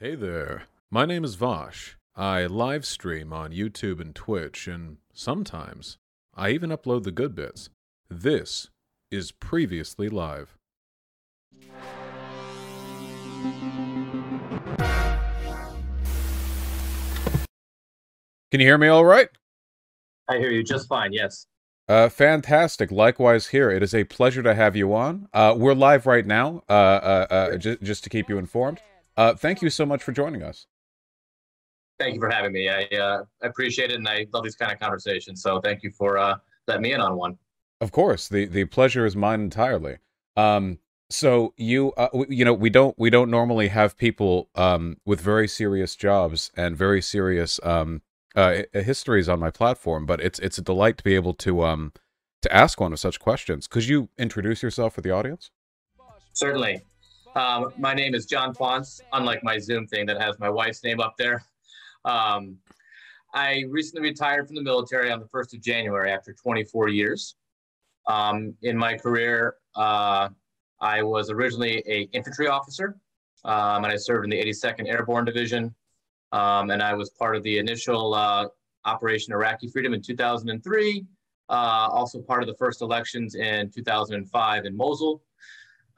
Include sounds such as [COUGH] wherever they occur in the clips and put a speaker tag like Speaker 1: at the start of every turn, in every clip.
Speaker 1: Hey there. My name is Vosh. I live stream on YouTube and Twitch, and sometimes I even upload the good bits. This is Previously Live. Can you hear me all right?
Speaker 2: I hear you just fine, yes.
Speaker 1: Uh, fantastic. Likewise here. It is a pleasure to have you on. Uh, we're live right now, uh, uh, uh, j- just to keep you informed. Uh, thank you so much for joining us.
Speaker 2: Thank you for having me. I uh, appreciate it, and I love these kind of conversations. So thank you for uh, letting me in on one.
Speaker 1: Of course, the the pleasure is mine entirely. Um, so you uh, w- you know we don't we don't normally have people um, with very serious jobs and very serious um, uh, histories on my platform, but it's it's a delight to be able to um, to ask one of such questions. Could you introduce yourself for the audience?
Speaker 2: Certainly. Um, my name is John Ponce, unlike my Zoom thing that has my wife's name up there. Um, I recently retired from the military on the 1st of January after 24 years. Um, in my career, uh, I was originally a infantry officer, um, and I served in the 82nd Airborne Division, um, and I was part of the initial uh, Operation Iraqi Freedom in 2003, uh, also part of the first elections in 2005 in Mosul.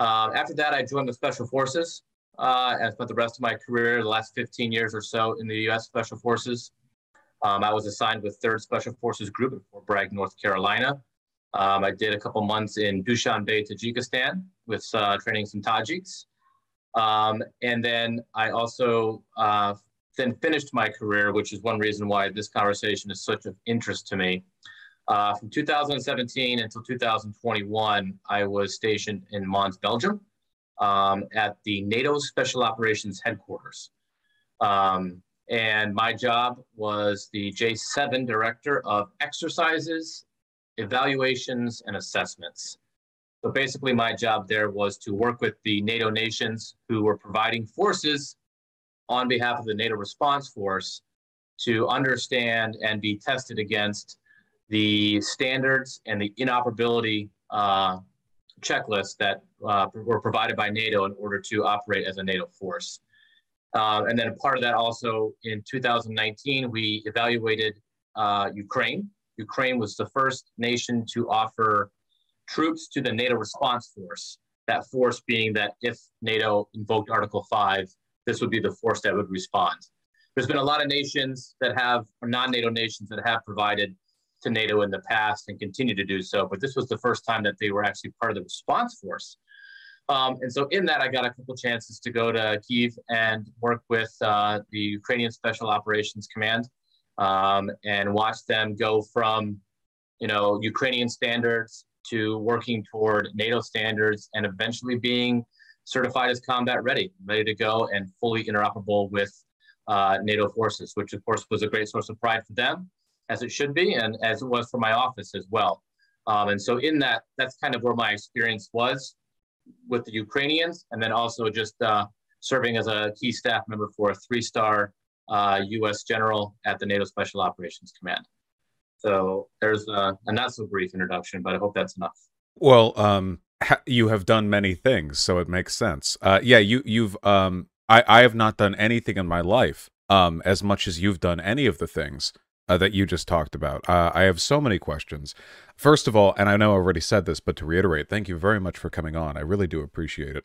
Speaker 2: Um, after that, I joined the Special Forces uh, and spent the rest of my career, the last 15 years or so, in the U.S. Special Forces. Um, I was assigned with 3rd Special Forces Group in Fort Bragg, North Carolina. Um, I did a couple months in Dushanbe, Tajikistan, with uh, training some Tajiks. Um, and then I also uh, then finished my career, which is one reason why this conversation is such of interest to me. Uh, from 2017 until 2021, I was stationed in Mons, Belgium, um, at the NATO Special Operations Headquarters. Um, and my job was the J7 Director of Exercises, Evaluations, and Assessments. So basically, my job there was to work with the NATO nations who were providing forces on behalf of the NATO response force to understand and be tested against the standards and the inoperability uh, checklists that uh, were provided by NATO in order to operate as a NATO force. Uh, and then part of that also in 2019, we evaluated uh, Ukraine. Ukraine was the first nation to offer troops to the NATO response force. That force being that if NATO invoked Article 5, this would be the force that would respond. There's been a lot of nations that have, non NATO nations that have provided to NATO in the past and continue to do so, but this was the first time that they were actually part of the response force. Um, and so, in that, I got a couple chances to go to Kiev and work with uh, the Ukrainian Special Operations Command um, and watch them go from, you know, Ukrainian standards to working toward NATO standards and eventually being certified as combat ready, ready to go and fully interoperable with uh, NATO forces, which of course was a great source of pride for them, as it should be, and as it was for my office as well. Um, and so in that, that's kind of where my experience was with the Ukrainians, and then also just uh, serving as a key staff member for a three-star uh, U.S. general at the NATO Special Operations Command. So there's a, a not so brief introduction, but I hope that's enough.
Speaker 1: Well, um, ha- you have done many things, so it makes sense. Uh, yeah, you you've um, I I have not done anything in my life um as much as you've done any of the things uh, that you just talked about. Uh, I have so many questions. First of all, and I know I already said this, but to reiterate, thank you very much for coming on. I really do appreciate it.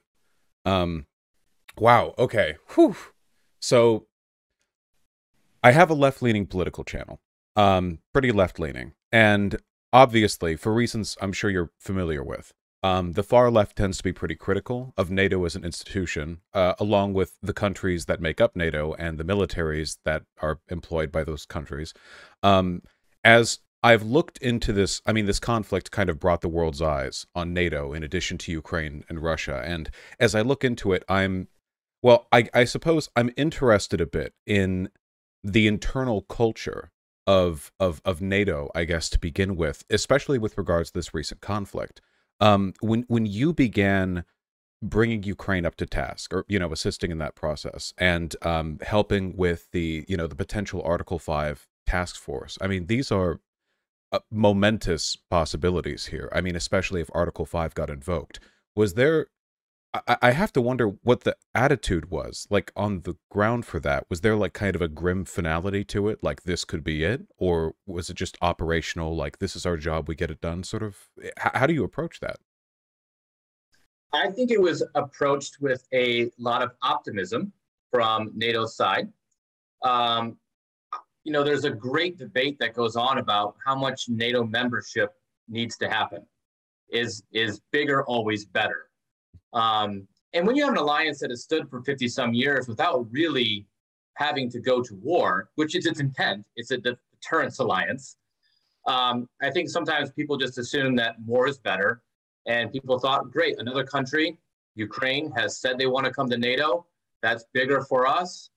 Speaker 1: Um, wow. Okay. Whew. So I have a left-leaning political channel, um, pretty left-leaning, and obviously, for reasons I'm sure you're familiar with, um, the far left tends to be pretty critical of NATO as an institution, uh, along with the countries that make up NATO and the militaries that are employed by those countries. Um, as I've looked into this, I mean, this conflict kind of brought the world's eyes on NATO in addition to Ukraine and Russia. And as I look into it, I'm, well, I, I suppose I'm interested a bit in the internal culture of, of, of NATO, I guess, to begin with, especially with regards to this recent conflict um, when when you began bringing Ukraine up to task, or you know, assisting in that process, and um, helping with the you know the potential Article Five task force. I mean, these are uh, momentous possibilities here. I mean, especially if Article Five got invoked. Was there? I, I have to wonder what the attitude was like on the ground for that. Was there like kind of a grim finality to it, like this could be it, or was it just operational, like this is our job, we get it done, sort of? H- how do you approach that?
Speaker 2: I think it was approached with a lot of optimism from NATO's side. Um, you know, there's a great debate that goes on about how much NATO membership needs to happen. Is is bigger always better? Um, and when you have an alliance that has stood for 50 some years without really having to go to war, which is its intent, it's a deterrence alliance. Um, I think sometimes people just assume that more is better. And people thought, great, another country, Ukraine, has said they want to come to NATO. That's bigger for us.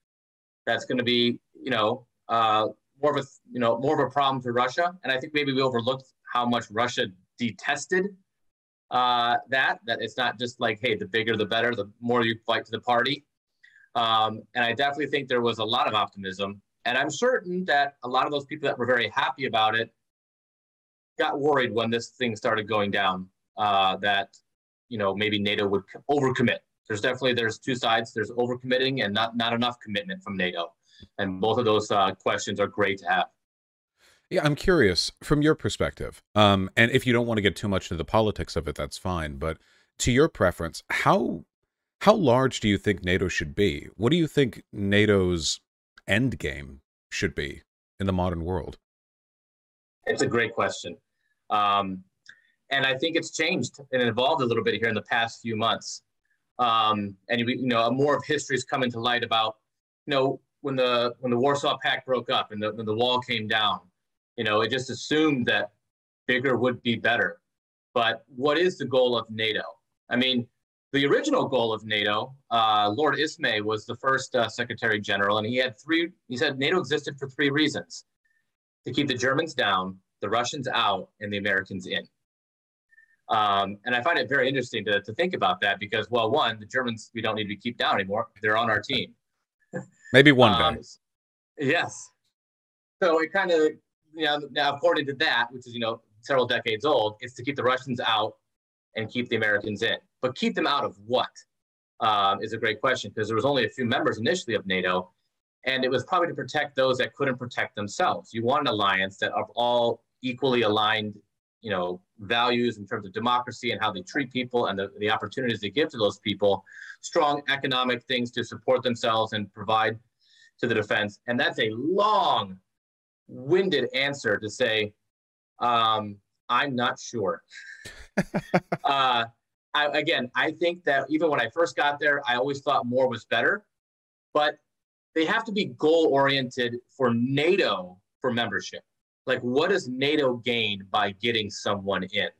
Speaker 2: That's going to be, you know, uh, more of a, you know, more of a problem to Russia. And I think maybe we overlooked how much Russia detested uh, that. That it's not just like, hey, the bigger the better, the more you fight to the party. Um, and I definitely think there was a lot of optimism. And I'm certain that a lot of those people that were very happy about it got worried when this thing started going down uh, that you know maybe NATO would overcommit. There's definitely there's two sides. There's overcommitting and not not enough commitment from NATO, and both of those uh, questions are great to have.
Speaker 1: Yeah, I'm curious from your perspective. Um, and if you don't want to get too much into the politics of it, that's fine. But to your preference, how how large do you think NATO should be? What do you think NATO's end game should be in the modern world?
Speaker 2: It's a great question. Um, and I think it's changed and evolved a little bit here in the past few months. Um, and you know, more of history is coming to light about, you know, when the when the Warsaw Pact broke up and the when the wall came down, you know, it just assumed that bigger would be better. But what is the goal of NATO? I mean, the original goal of NATO, uh, Lord Ismay was the first uh, Secretary General, and he had three. He said NATO existed for three reasons: to keep the Germans down, the Russians out, and the Americans in. Um, and I find it very interesting to, to think about that because, well, one, the Germans we don't need to keep down anymore. They're on our team.
Speaker 1: Maybe one day. [LAUGHS] Um,
Speaker 2: yes. So it kind of, you know, now according to that, which is, you know, several decades old, it's to keep the Russians out and keep the Americans in. But keep them out of what? Um, is a great question because there was only a few members initially of NATO, and it was probably to protect those that couldn't protect themselves. You want an alliance that are all equally aligned you know values in terms of democracy and how they treat people and the, the opportunities they give to those people strong economic things to support themselves and provide to the defense and that's a long winded answer to say um, i'm not sure [LAUGHS] uh, I, again i think that even when i first got there i always thought more was better but they have to be goal oriented for nato for membership like what does NATO gain by getting someone in?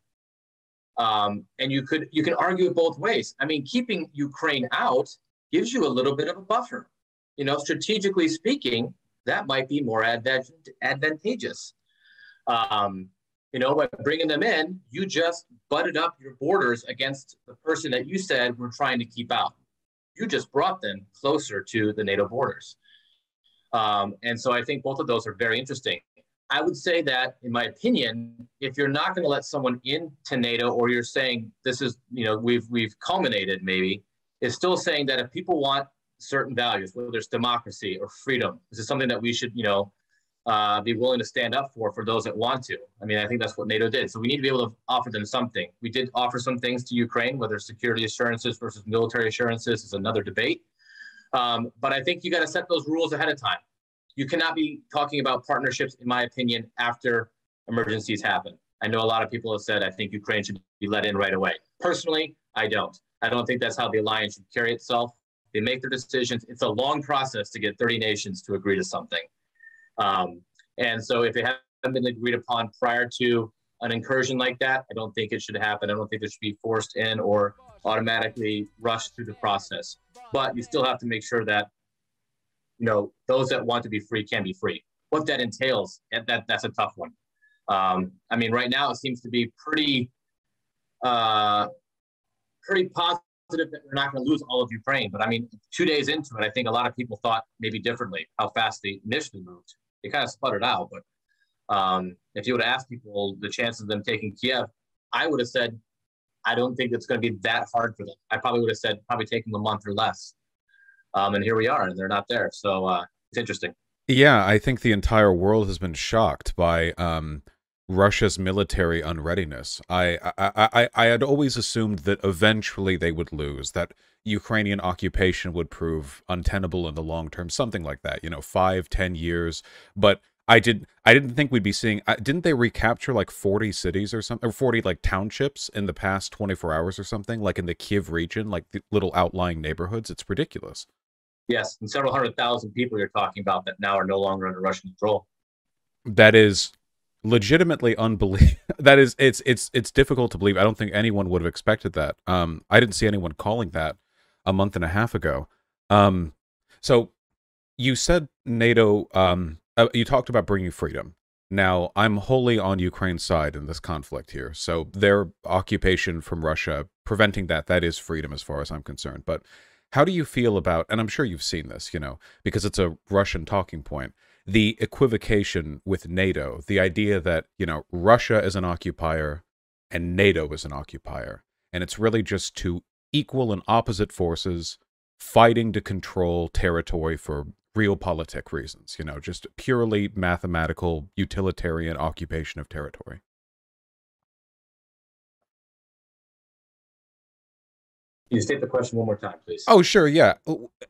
Speaker 2: Um, and you could you can argue it both ways. I mean, keeping Ukraine out gives you a little bit of a buffer. You know, strategically speaking, that might be more advantageous. Um, you know, by bringing them in, you just butted up your borders against the person that you said we're trying to keep out. You just brought them closer to the NATO borders. Um, and so I think both of those are very interesting. I would say that, in my opinion, if you're not going to let someone into NATO, or you're saying this is, you know, we've we've culminated, maybe, is still saying that if people want certain values, whether it's democracy or freedom, this is something that we should, you know, uh, be willing to stand up for for those that want to. I mean, I think that's what NATO did. So we need to be able to offer them something. We did offer some things to Ukraine, whether security assurances versus military assurances is another debate. Um, but I think you got to set those rules ahead of time you cannot be talking about partnerships, in my opinion, after emergencies happen. I know a lot of people have said, I think Ukraine should be let in right away. Personally, I don't. I don't think that's how the alliance should carry itself. They make their decisions. It's a long process to get 30 nations to agree to something. Um, and so if it hasn't been agreed upon prior to an incursion like that, I don't think it should happen. I don't think it should be forced in or automatically rushed through the process. But you still have to make sure that you know, those that want to be free can be free. What that entails, that that's a tough one. Um, I mean, right now it seems to be pretty, uh, pretty positive that we're not going to lose all of Ukraine. But I mean, two days into it, I think a lot of people thought maybe differently how fast they initially moved. It kind of sputtered out, but um, if you would have asked people the chances of them taking Kiev, I would have said I don't think it's going to be that hard for them. I probably would have said probably them a month or less. Um, and here we are, and they're not there. So uh, it's interesting.
Speaker 1: Yeah, I think the entire world has been shocked by um, Russia's military unreadiness. I, I, I, I had always assumed that eventually they would lose, that Ukrainian occupation would prove untenable in the long term, something like that. You know, five, ten years. But I did, I didn't think we'd be seeing. Didn't they recapture like forty cities or something, or forty like townships in the past twenty four hours or something, like in the Kiev region, like the little outlying neighborhoods? It's ridiculous.
Speaker 2: Yes, and several hundred thousand people you're talking about that now are no longer under Russian control.
Speaker 1: That is legitimately unbelievable. [LAUGHS] that is, it's it's it's difficult to believe. I don't think anyone would have expected that. Um, I didn't see anyone calling that a month and a half ago. Um, so you said NATO. Um, uh, you talked about bringing freedom. Now I'm wholly on Ukraine's side in this conflict here. So their occupation from Russia, preventing that, that is freedom as far as I'm concerned. But how do you feel about? And I'm sure you've seen this, you know, because it's a Russian talking point the equivocation with NATO, the idea that, you know, Russia is an occupier and NATO is an occupier. And it's really just two equal and opposite forces fighting to control territory for realpolitik reasons, you know, just purely mathematical, utilitarian occupation of territory.
Speaker 2: Can you state the question one more time, please?
Speaker 1: Oh, sure. Yeah.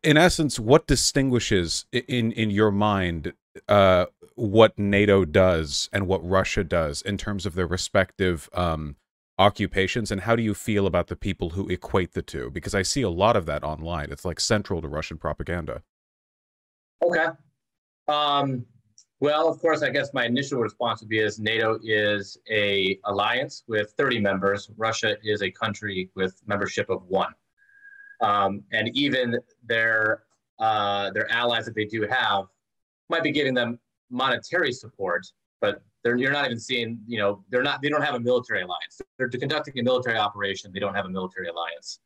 Speaker 1: In essence, what distinguishes in in your mind uh, what NATO does and what Russia does in terms of their respective um, occupations, and how do you feel about the people who equate the two? Because I see a lot of that online. It's like central to Russian propaganda.
Speaker 2: Okay. Um, well, of course, I guess my initial response would be is NATO is a alliance with 30 members. Russia is a country with membership of one. Um, and even their uh, their allies that they do have might be giving them monetary support, but you're not even seeing, you know, they're not, they don't have a military alliance. They're conducting a military operation. They don't have a military alliance.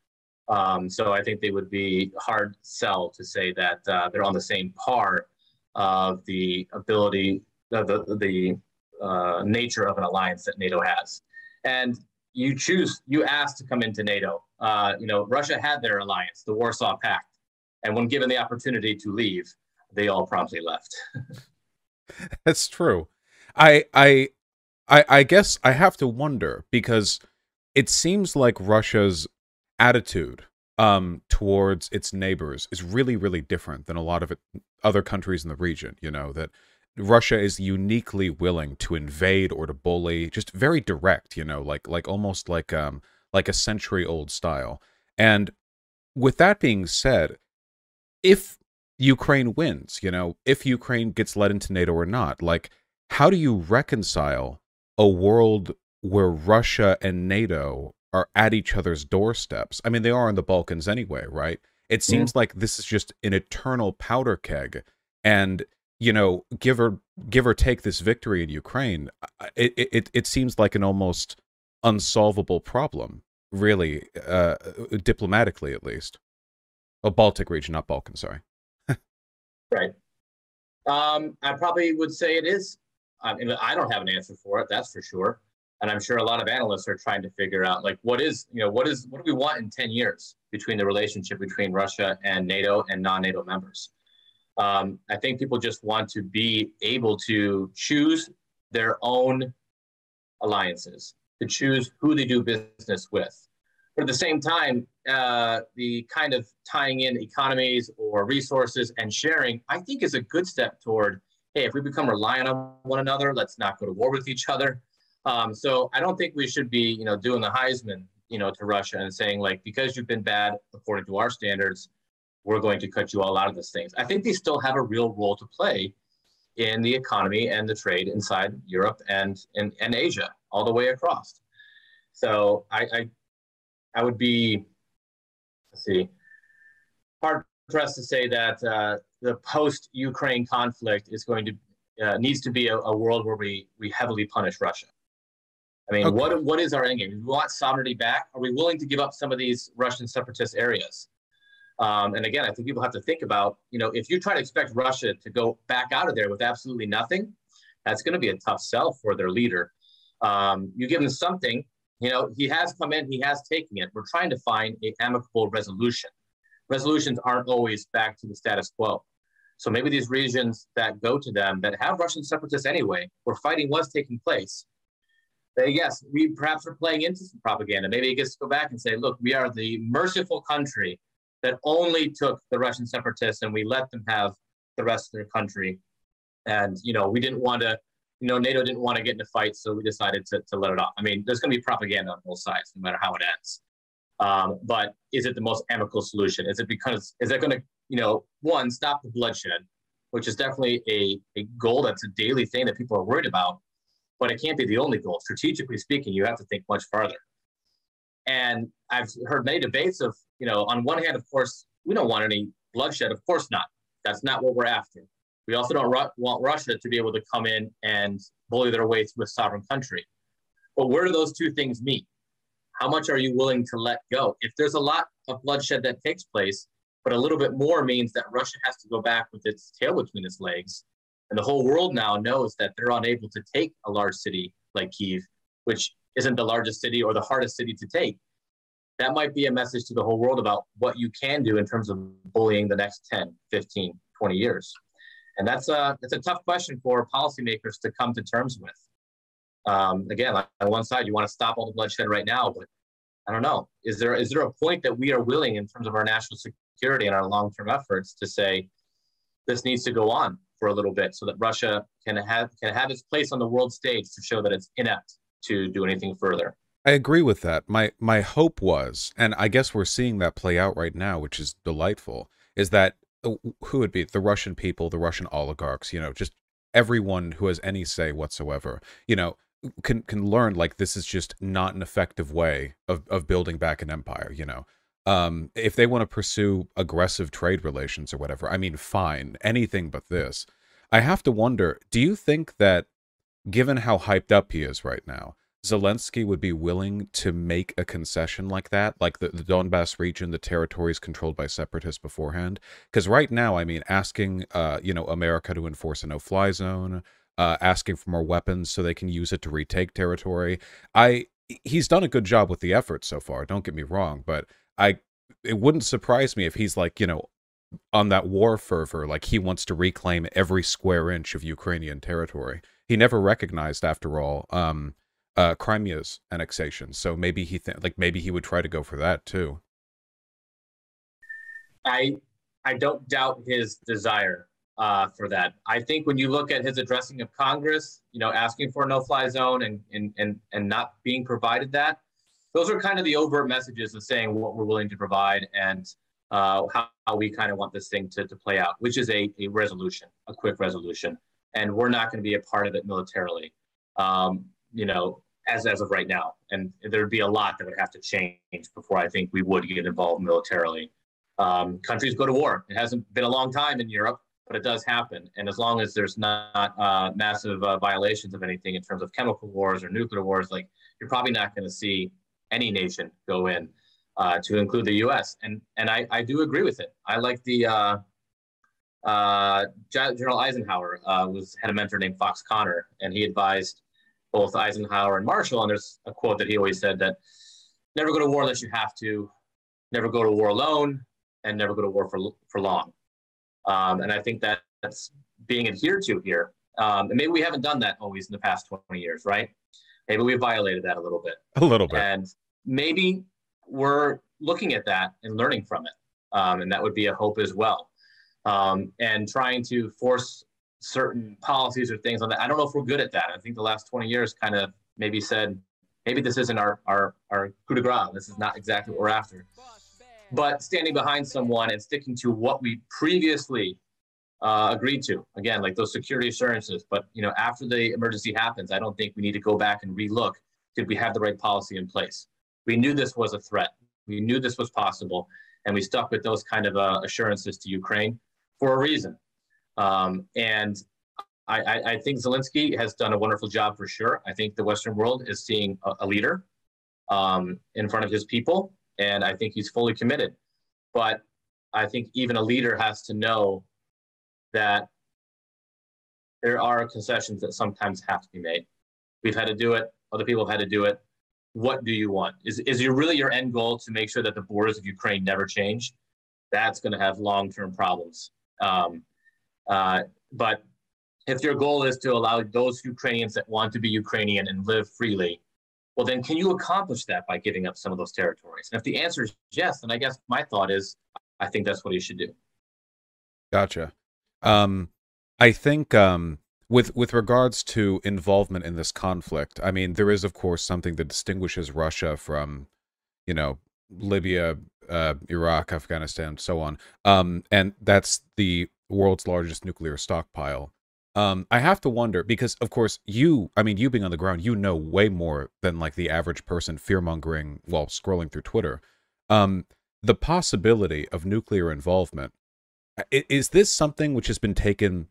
Speaker 2: Um, so I think they would be hard sell to say that uh, they're on the same par of the ability, uh, the, the uh, nature of an alliance that NATO has. And you choose, you ask to come into NATO. Uh, you know, Russia had their alliance, the Warsaw Pact. And when given the opportunity to leave, they all promptly left. [LAUGHS]
Speaker 1: That's true. I I I I guess I have to wonder because it seems like Russia's attitude um towards its neighbors is really really different than a lot of it, other countries in the region, you know, that Russia is uniquely willing to invade or to bully, just very direct, you know, like like almost like um like a century old style. And with that being said, if Ukraine wins, you know, if Ukraine gets let into NATO or not. Like, how do you reconcile a world where Russia and NATO are at each other's doorsteps? I mean, they are in the Balkans anyway, right? It seems yeah. like this is just an eternal powder keg. And, you know, give or give or take this victory in Ukraine, it it it seems like an almost unsolvable problem, really, uh, diplomatically at least. A Baltic region, not Balkan, sorry.
Speaker 2: Right. Um, I probably would say it is. I mean, I don't have an answer for it, that's for sure. And I'm sure a lot of analysts are trying to figure out, like, what is, you know, what is, what do we want in 10 years between the relationship between Russia and NATO and non-NATO members? Um, I think people just want to be able to choose their own alliances, to choose who they do business with. But at the same time, uh, the kind of tying in economies or resources and sharing, I think is a good step toward, hey, if we become reliant on one another, let's not go to war with each other. Um, so I don't think we should be, you know, doing the Heisman, you know, to Russia and saying like, because you've been bad according to our standards, we're going to cut you all out of this things. I think they still have a real role to play in the economy and the trade inside Europe and and, and Asia, all the way across. So I, I I would be, let's see, hard pressed to say that uh, the post-Ukraine conflict is going to uh, needs to be a, a, world where we we heavily punish Russia. I mean, okay. what what is our end game? Do we want sovereignty back? Are we willing to give up some of these Russian separatist areas? Um, and again, I think people have to think about, you know, if you try to expect Russia to go back out of there with absolutely nothing, that's going to be a tough sell for their leader. Um, you give them something, you know, he has come in, he has taken it. We're trying to find a amicable resolution. Resolutions aren't always back to the status quo. So maybe these regions that go to them that have Russian separatists anyway, where fighting was taking place, they, yes, we perhaps are playing into some propaganda. Maybe it gets to go back and say, look, we are the merciful country that only took the Russian separatists and we let them have the rest of their country. And, you know, we didn't want to, you know, NATO didn't want to get into fights, so we decided to, to let it off. I mean, there's going to be propaganda on both sides, no matter how it ends. Um, but is it the most amicable solution? Is it because, is it going to, you know, one, stop the bloodshed, which is definitely a, a goal that's a daily thing that people are worried about, but it can't be the only goal. Strategically speaking, you have to think much farther. And I've heard many debates of, you know, on one hand, of course, we don't want any bloodshed. Of course not. That's not what we're after. We also don't ru- want Russia to be able to come in and bully their way through a sovereign country. But where do those two things meet? How much are you willing to let go? If there's a lot of bloodshed that takes place, but a little bit more means that Russia has to go back with its tail between its legs. And the whole world now knows that they're unable to take a large city like Kiev, which isn't the largest city or the hardest city to take. That might be a message to the whole world about what you can do in terms of bullying the next 10, 15, 20 years. And that's a, that's a tough question for policymakers to come to terms with. Um, again, on one side, you want to stop all the bloodshed right now, but I don't know. Is there is there a point that we are willing, in terms of our national security and our long term efforts, to say this needs to go on for a little bit so that Russia can have can have its place on the world stage to show that it's inept to do anything further?
Speaker 1: I agree with that. My my hope was, and I guess we're seeing that play out right now, which is delightful, is that who would be the Russian people, the Russian oligarchs, you know, just everyone who has any say whatsoever, you know, can can learn like this is just not an effective way of of building back an empire, you know. Um if they want to pursue aggressive trade relations or whatever, I mean fine, anything but this. I have to wonder, do you think that given how hyped up he is right now, Zelensky would be willing to make a concession like that, like the, the Donbass region, the territories controlled by separatists beforehand? Because right now, I mean, asking, uh, you know, America to enforce a no-fly zone, uh, asking for more weapons so they can use it to retake territory. I he's done a good job with the effort so far. Don't get me wrong, but I it wouldn't surprise me if he's like, you know, on that war fervor, like he wants to reclaim every square inch of Ukrainian territory. He never recognized, after all, um, uh, Crimea's annexation. So maybe he th- like maybe he would try to go for that too.
Speaker 2: I I don't doubt his desire uh, for that. I think when you look at his addressing of Congress, you know, asking for a no-fly zone and and and and not being provided that, those are kind of the overt messages of saying what we're willing to provide and uh, how, how, we kind of want this thing to, to play out, which is a, a resolution, a quick resolution. And we're not going to be a part of it militarily. Um, you know, as as of right now. And there'd be a lot that would have to change before I think we would get involved militarily. Um, countries go to war. It hasn't been a long time in Europe, but it does happen. And as long as there's not uh, massive uh, violations of anything in terms of chemical wars or nuclear wars, like you're probably not going to see any nation go in, uh, to include the U.S. And and I, I do agree with it. I like the uh, uh, General Eisenhower uh, was had a mentor named Fox Conner, and he advised both Eisenhower and Marshall. And there's a quote that he always said that never go to war unless you have to, never go to war alone, and never go to war for, for long. Um, and I think that that's being adhered to here. Um, and maybe we haven't done that always in the past 20 years, right? Maybe we violated that a little bit.
Speaker 1: A little bit.
Speaker 2: And maybe we're looking at that and learning from it. Um, and that would be a hope as well. Um, and trying to force certain policies or things on that. I don't know if we're good at that. I think the last 20 years kind of maybe said, maybe this isn't our, our, our coup de grace. This is not exactly what we're after. But standing behind someone and sticking to what we previously uh, agreed to, again, like those security assurances. But, you know, after the emergency happens, I don't think we need to go back and relook. Did we have the right policy in place? We knew this was a threat. We knew this was possible. And we stuck with those kind of uh, assurances to Ukraine for a reason. Um, and I, I, think Zelensky has done a wonderful job for sure. I think the Western world is seeing a, a leader um, in front of his people, and I think he's fully committed. But I think even a leader has to know that there are concessions that sometimes have to be made. We've had to do it. Other people have had to do it. what do you want? Is is your really your end goal to make sure that the borders of Ukraine never change? That's going to have long term problems. Um, uh, but if your goal is to allow those Ukrainians that want to be Ukrainian and live freely, well, then can you accomplish that by giving up some of those territories? And if the answer is yes, then I guess my thought is I think that's what he should do.
Speaker 1: Gotcha. Um, I think um, with with regards to involvement in this conflict, I mean, there is of course something that distinguishes Russia from, you know, Libya, uh, Iraq, Afghanistan, so on. Um, and that's the world's largest nuclear stockpile. Um, I have to wonder because, of course, you, I mean, you being on the ground, you know way more than like the average person fear mongering while scrolling through Twitter. Um, the possibility of nuclear involvement is this something which has been taken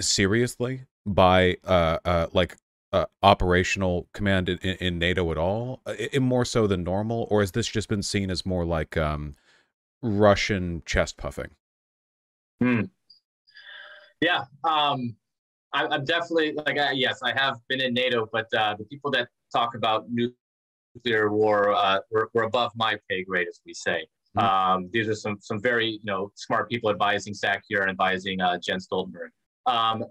Speaker 1: seriously by uh, uh like uh, operational command in, in, NATO at all, in uh, more so than normal, or has this just been seen as more like um, Russian chest puffing?
Speaker 2: Hmm. Yeah, um, I, am definitely like I, yes, I have been in NATO, but uh, the people that talk about nuclear war uh, were, were above my pay grade, as we say. Mm-hmm. Um, these are some some very you know smart people advising SACEUR and advising uh, Jens Stoltenberg. Um,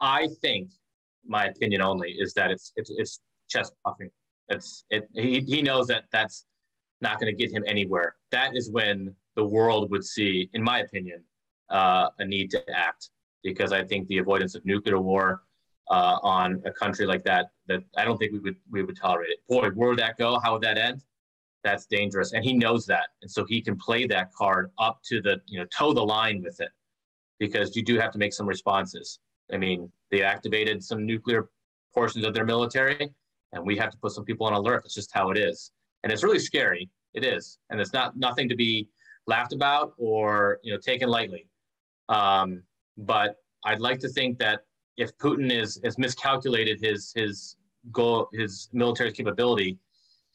Speaker 2: I think my opinion only is that it's it's, it's chest puffing. It's it. He he knows that that's not going to get him anywhere. That is when the world would see, in my opinion, uh, a need to act because I think the avoidance of nuclear war uh, on a country like that that I don't think we would we would tolerate it. Boy, where would that go? How would that end? That's dangerous, and he knows that, and so he can play that card up to the you know toe the line with it because you do have to make some responses. I mean, they activated some nuclear portions of their military, and we have to put some people on alert. That's just how it is, and it's really scary. It is, and it's not nothing to be laughed about or you know taken lightly. Um, but I'd like to think that if Putin is has miscalculated his his goal, his military capability,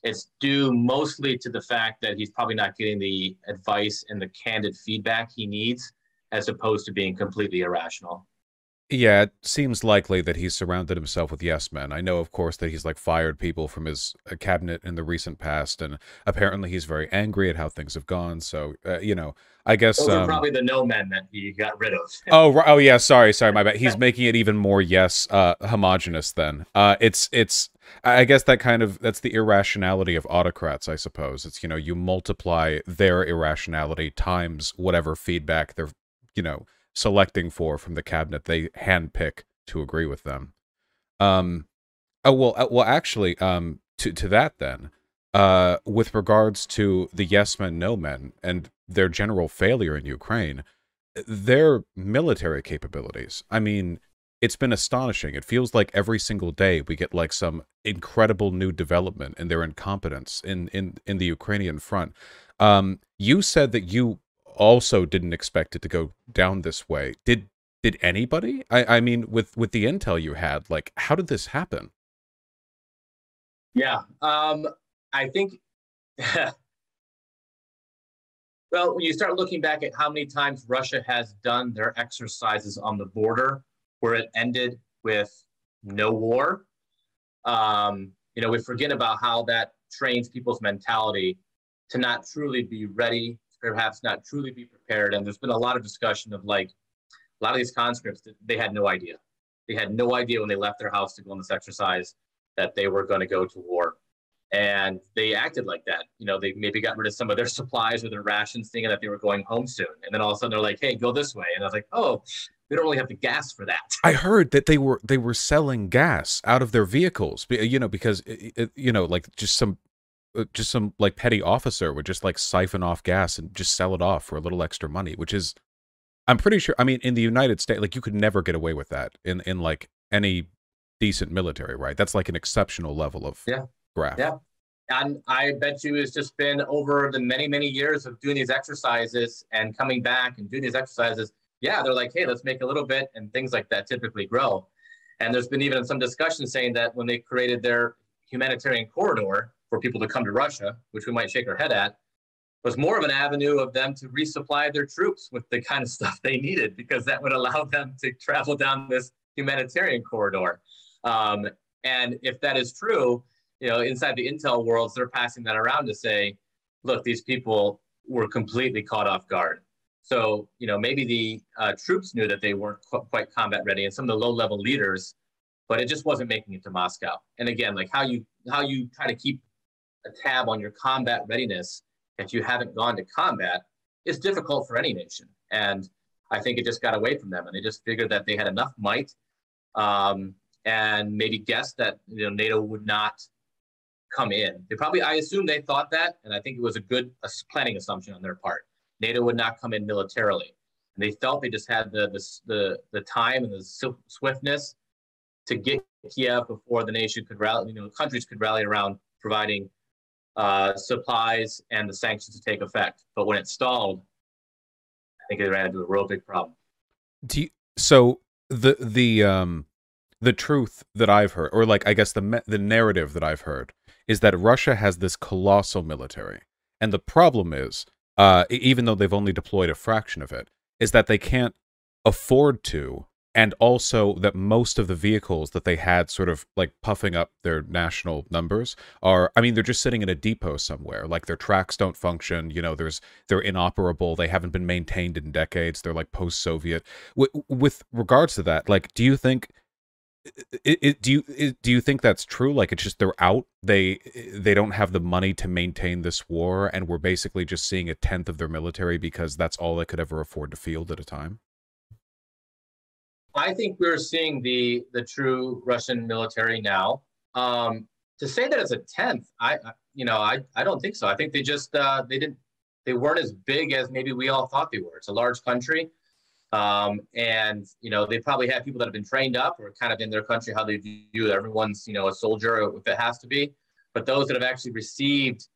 Speaker 2: it's due mostly to the fact that he's probably not getting the advice and the candid feedback he needs, as opposed to being completely irrational.
Speaker 1: Yeah, it seems likely that he's surrounded himself with yes men. I know, of course, that he's like fired people from his uh, cabinet in the recent past, and apparently he's very angry at how things have gone. So, uh, you know, I guess
Speaker 2: those um, are probably the no men that he got rid of. [LAUGHS]
Speaker 1: oh, oh yeah, sorry, sorry, my bad. He's [LAUGHS] making it even more yes uh, homogenous. Then, uh, it's it's. I guess that kind of that's the irrationality of autocrats. I suppose it's you know you multiply their irrationality times whatever feedback they're you know selecting for from the cabinet they handpick to agree with them. Um, oh well, uh, well actually, um, to to that then, uh, with regards to the yes men, no men, and their general failure in Ukraine, their military capabilities. I mean, it's been astonishing. It feels like every single day we get like some incredible new development in their incompetence in in in the Ukrainian front. Um, you said that you also didn't expect it to go down this way. Did did anybody? I, I mean, with with the intel you had, like, how did this happen?
Speaker 2: Yeah, um, I think. [LAUGHS] well, when you start looking back at how many times Russia has done their exercises on the border, where it ended with no war, um, you know, we forget about how that trains people's mentality to not truly be ready perhaps not truly be prepared. And there's been a lot of discussion of like a lot of these conscripts they had no idea. They had no idea when they left their house to go on this exercise that they were going to go to war. And they acted like that. You know, they maybe got rid of some of their supplies or their rations, thinking that they were going home soon. And then all of a sudden they're like, "Hey, go this way." And I was like, "Oh, they don't really have the gas for that." [LAUGHS]
Speaker 1: I heard that they were they were selling gas out of their vehicles, you know, because you know, like just some Uh, just some like petty officer would just like siphon off gas and just sell it off for a little extra money, which is I'm pretty sure I mean in the United States like you could never get away with that in in like any decent military, right? That's like an exceptional level of
Speaker 2: yeah.
Speaker 1: graft.
Speaker 2: Yeah. And I bet you it's just been over the many, many years of doing these exercises and coming back and doing these exercises. Yeah, they're like, hey, let's make a little bit, and things like that typically grow. And there's been even some discussion saying that when they created their humanitarian corridor, for people to come to Russia, which we might shake our head at, was more of an avenue of them to resupply their troops with the kind of [LAUGHS] stuff they needed because that would allow them to travel down this humanitarian corridor. Um, and if that is true, you know, inside the intel worlds, they're passing that around to say, look, these people were completely caught off guard. So, you know, maybe the uh, troops knew that they weren't qu- quite combat ready, and some of the low-level leaders, but it just wasn't making it to Moscow. And again, like how you how you try to keep a tab on your combat readiness if you haven't gone to combat is difficult for any nation. And I think it just got away from them, and they just figured that they had enough might, um, and maybe guessed that you know NATO would not come in. They probably, I assume, they thought that, and I think it was a good a planning assumption on their part. NATO would not come in militarily, and they felt they just had the the the, the time and the swiftness to get Kiev before the nation could rally, you know, countries could rally around providing uh, supplies and the sanctions to take effect. But when it stalled, I think it ran into a real big problem.
Speaker 1: Do you, so the the um the truth that I've heard, or like I guess the the narrative that I've heard, is that Russia has this colossal military, and the problem is, uh, even though they've only deployed a fraction of it, is that they can't afford to and also that most of the vehicles that they had sort of like puffing up their national numbers are i mean they're just sitting in a depot somewhere. Like their tracks don't function you know there's they're inoperable they haven't been maintained in decades they're like post-soviet. With regards to that like do you think it, it, do you it, do you think that's true? Like it's just they're out they they don't have the money to maintain this war and we're basically just seeing a tenth of their military because that's all they could ever afford to field at a time
Speaker 2: I think we're seeing the the true Russian military now. Um, to say that it's a tenth, I, you know I, I don't think so. I think they just uh, they didn't they weren't as big as maybe we all thought they were. It's a large country, um, and you know they probably have people that have been trained up or kind of in their country how they view everyone's you know a soldier if it has to be. But those that have actually received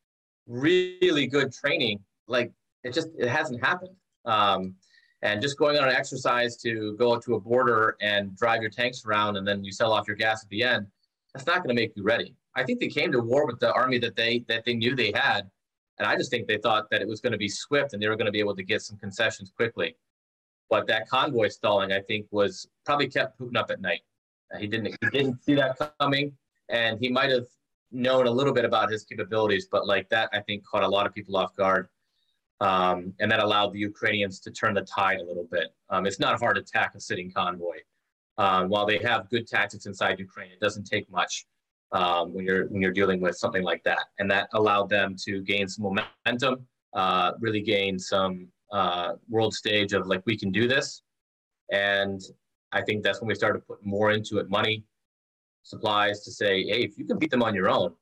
Speaker 2: really good training, like it just it hasn't happened. Um, and just going on an exercise to go to a border and drive your tanks around and then you sell off your gas at the end, that's not going to make you ready. I think they came to war with the army that they that they knew they had, and I just think they thought that it was going to be swift and they were going to be able to get some concessions quickly. But that convoy stalling, I think, was probably kept Putin up at night. He didn't he didn't see that coming, and he might have known a little bit about his capabilities, but like that, I think caught a lot of people off guard. Um, and that allowed the Ukrainians to turn the tide a little bit. Um, it's not hard to attack a sitting convoy. Um, while they have good tactics inside Ukraine, it doesn't take much um, when you're when you're dealing with something like that, and that allowed them to gain some momentum, uh, really gain some uh, world stage of like we can do this, and I think that's when we started to put more into it, money, supplies, to say, hey, if you can beat them on your own,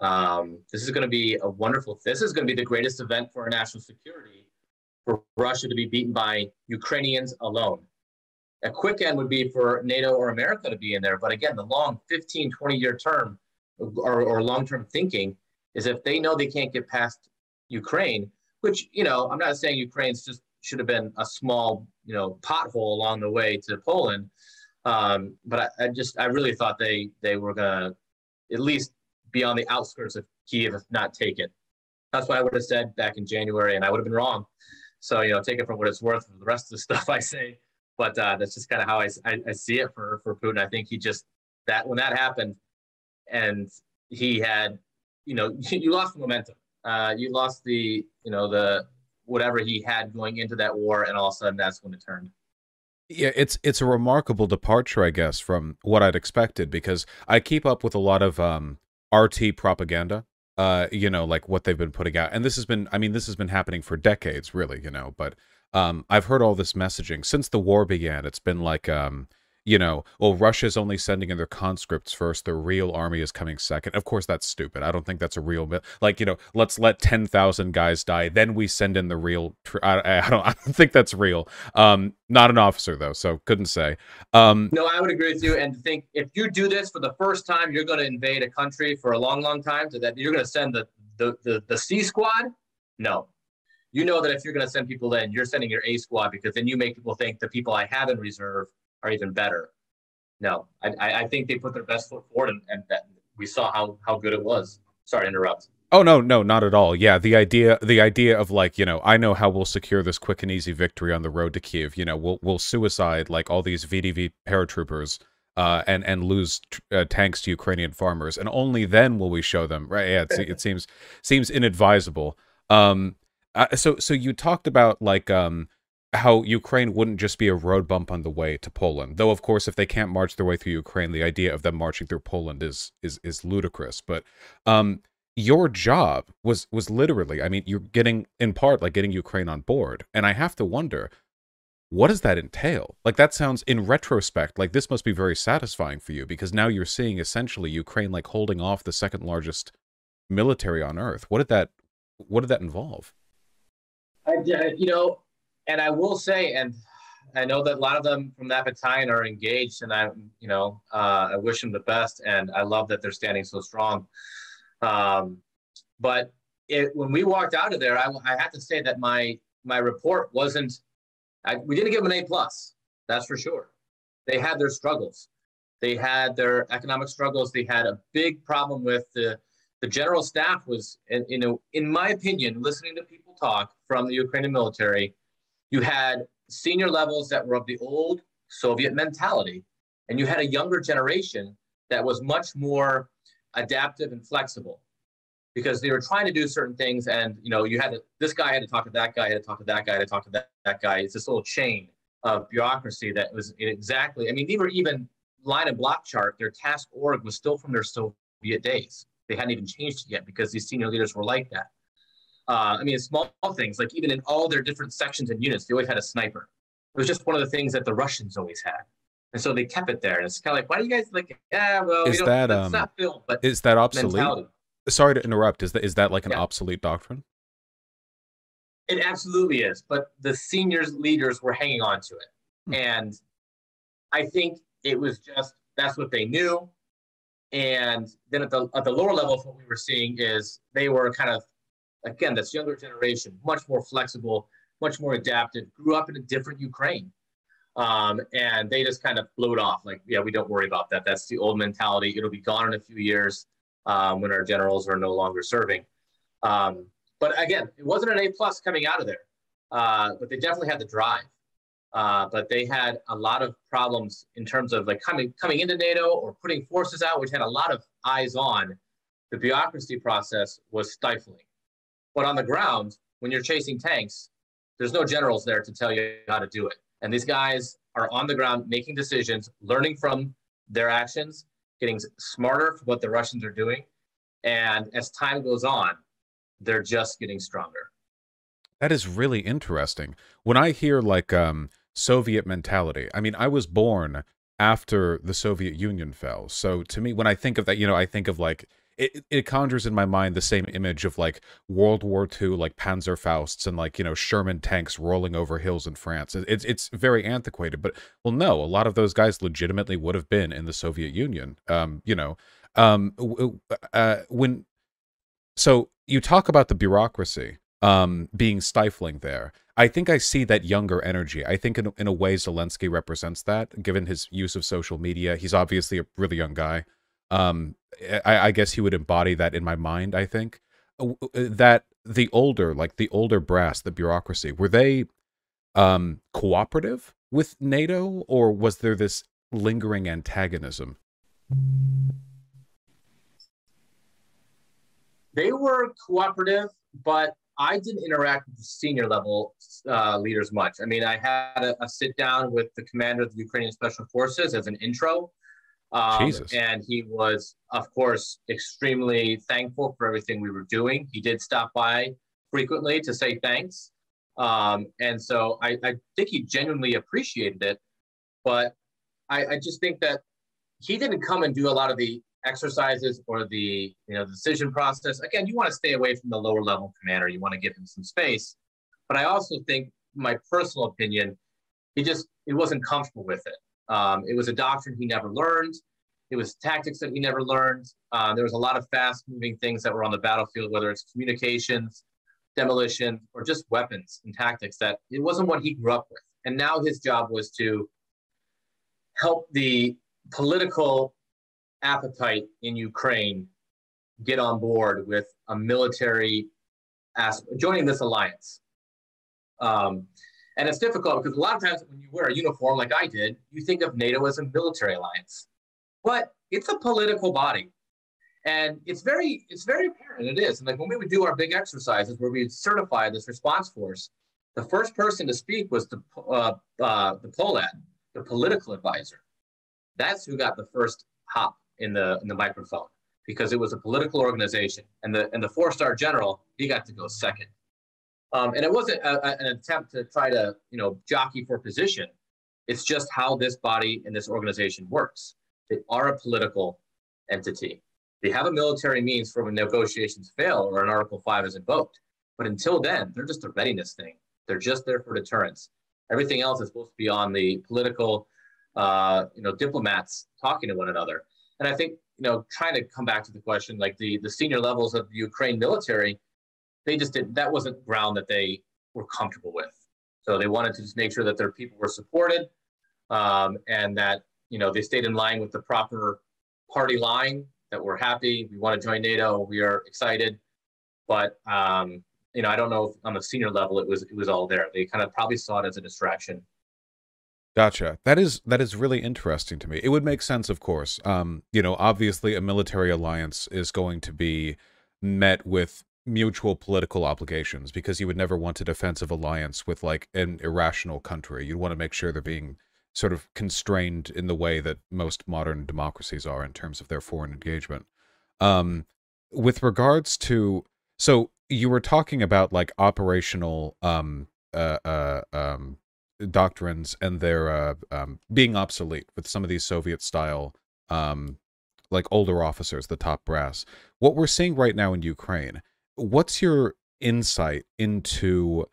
Speaker 2: um, this is going to be a wonderful. This is going to be the greatest event for national security for Russia to be beaten by Ukrainians alone. A quick end would be for NATO or America to be in there. But again, the long 15, 20 year term or, or long term thinking is if they know they can't get past Ukraine, which, you know, I'm not saying Ukraine's just should have been a small, you know, pothole along the way to Poland. Um, but I, I just, I really thought they, they were going to at least be on the outskirts of Kiev if not taken. That's what I would have said back in January, and I would have been wrong. So you know, take it for what it's worth for the rest of the [LAUGHS] stuff I say. But uh, that's just kind of how I, I, I see it for for Putin. I think he just that when that happened, and he had, you know, [LAUGHS] you lost the momentum. Uh, you lost the, you know, the whatever he had going into that war, and all of a sudden that's when it turned.
Speaker 1: Yeah, it's it's a remarkable departure, I guess, from what I'd expected because I keep up with a lot of um, RT propaganda. Uh, you know, like what they've been putting out, and this has been, I mean, this has been happening for decades, really. You know, but um, I've heard all this messaging since the war began. It's been like, um, you know, well, Russia's only sending in their conscripts first. The real army is coming second. Of course, that's stupid. I don't think that's a real, like, you know, let's let 10,000 guys die. Then we send in the real, I, I, don't, [LAUGHS] I don't think that's real. Um, not an officer though. So couldn't say. Um,
Speaker 2: no, I would agree with you. And think if you do this for the first time, you're going to invade a country for a long, long time so that you're going to send the, the, the, the C squad. No, you know that if you're going to send people in, you're sending your A squad because then you make people think the people I have in reserve are even better. No, I, I think they put their best foot forward, and, and that we saw how how good it was. Sorry to interrupt.
Speaker 1: Oh no, no, not at all. Yeah, the idea the idea of like, you know, I know how we'll secure this quick and easy victory on the road to Kiev. You know, we'll we'll suicide like all these VDV paratroopers uh, and and lose uh, tanks to Ukrainian farmers, and only then will we show them. Right? Yeah, it [LAUGHS] seems seems inadvisable. Um, uh, so so you talked about like um how Ukraine wouldn't just be a road bump on the way to Poland, though of course if they can't march their way through Ukraine, the idea of them marching through Poland is is is ludicrous. But um, your job was was literally, I mean, you're getting in part like getting Ukraine on board, and I have to wonder what does that entail? Like that sounds in retrospect like this must be very satisfying for you because now you're seeing essentially Ukraine like holding off the second largest military on earth. What did that what did that involve?
Speaker 2: I, you know, and I will say, and I know that a lot of them from that battalion are engaged, and I, you know, uh, I wish them the best, and I love that they're standing so strong. Um, but it, when we walked out of there, I, I have to say that my my report wasn't I, we didn't give them an A plus. That's for sure. They had their struggles. They had their economic struggles. They had a big problem with the the general staff was, you know, in my opinion, listening to people talk from the Ukrainian military, you had senior levels that were of the old Soviet mentality, and you had a younger generation that was much more adaptive and flexible because they were trying to do certain things. And you know you had to, this guy had to talk to that guy had to talk to that guy had to talk to that, that guy. It's this little chain of bureaucracy that was exactly i mean they were even line and block chart. Their task org was still from their soviet days. They hadn't even changed it yet because these senior leaders were like that uh, i mean small things like even in all their different sections and units they always had a sniper it was just one of the things that the russians always had and so they kept it there and it's kind of like why do you guys like yeah well
Speaker 1: is that um, not film, but is that obsolete mentality sorry to interrupt. Is that is that like an yeah. obsolete doctrine?
Speaker 2: It absolutely is, but the seniors leaders were hanging on to it, hmm. and I think it was just that's what they knew. And then at the at the lower levels, what we were seeing is they were kind of again this younger generation, much more flexible, much more adaptive, grew up in a different Ukraine. Um, and they just kind of blew it off. Like, yeah, we don't worry about that. That's the old mentality. It'll be gone in a few years um, when our generals are no longer serving. Um, but again, it wasn't an A plus coming out of there, uh, but they definitely had the drive. Uh, but they had a lot of problems in terms of like coming coming into NATO or putting forces out, which had a lot of eyes on. The bureaucracy process was stifling. But on the ground, when you're chasing tanks, there's no generals there to tell you how to do it. And these guys are on the ground making decisions, learning from their actions, getting smarter for what the Russians are doing. And as time goes on, they're just getting stronger.
Speaker 1: That is really interesting. When I hear like um, Soviet mentality, I mean, I was born after the Soviet Union fell. So to me, when I think of that, you know, I think of like it, it conjures in my mind the same image of like World War II, like Panzerfausts and like you know Sherman tanks rolling over hills in France. It's it's very antiquated, but well, no, a lot of those guys legitimately would have been in the Soviet Union. Um, you know, um, uh, when so you talk about the bureaucracy um being stifling there. I think I see that younger energy. I think in in a way Zelensky represents that, given his use of social media. He's obviously a really young guy um I, I guess he would embody that in my mind i think. Uh, uh, that the older like the older brass the bureaucracy were they um cooperative with nato or was there this lingering antagonism?
Speaker 2: They were cooperative but i didn't interact with the senior level uh, leaders much. I mean i had a, a sit down with the commander of the ukrainian special forces as an intro um. And he was, of course, extremely thankful for everything we were doing. He did stop by frequently to say thanks. Um, and so I, I, think he genuinely appreciated it. But I, I, just think that he didn't come and do a lot of the exercises or the you know decision process. Again, you want to stay away from the lower level commander. You want to give him some space. But I also think, my personal opinion, he just he wasn't comfortable with it. Um, it was a doctrine he never learned. It was tactics that he never learned. Uh, there was a lot of fast moving things that were on the battlefield, whether it's communications, demolition, or just weapons and tactics that it wasn't what he grew up with. And now his job was to help the political appetite in Ukraine get on board with a military aspect, joining this alliance. Um, And it's difficult because a lot of times when you wear a uniform like I did, you think of NATO as a military alliance, but it's a political body. And it's very, it's very apparent. It is. And like when we would do our big exercises where we would certify this response force, the first person to speak was the uh, uh, the POLAD, the political advisor. That's who got the first hop in the in the microphone because it was a political organization, and the and the four star general he got to go second. Um, and it wasn't a, a, an attempt to try to, you know, jockey for position. It's just how this body and this organization works. They are a political entity. They have a military means for when negotiations fail or an Article 5 is invoked. But until then, they're just a readiness thing. They're just there for deterrence. Everything else is supposed to be on the political, uh, you know, diplomats talking to one another. And I think, you know, trying to come back to the question, like the, the senior levels of the Ukraine military, they just didn't, that wasn't ground that they were comfortable with. So they wanted to just make sure that their people were supported um, and that, you know, they stayed in line with the proper party line that we're happy. We want to join NATO. We are excited. But, um, you know, I don't know if on the senior level it was it was all there. They kind of probably saw it as a distraction.
Speaker 1: Gotcha. That is that is really interesting to me. It would make sense, of course. Um, you know, obviously a military alliance is going to be met with mutual political obligations because you would never want a defensive alliance with like an irrational country. You'd want to make sure they're being sort of constrained in the way that most modern democracies are in terms of their foreign engagement. Um, with regards to so you were talking about like operational um, uh, uh, um, doctrines and their uh, um, being obsolete with some of these Soviet style um, like older officers, the top brass. What we're seeing right now in Ukraine what's your insight into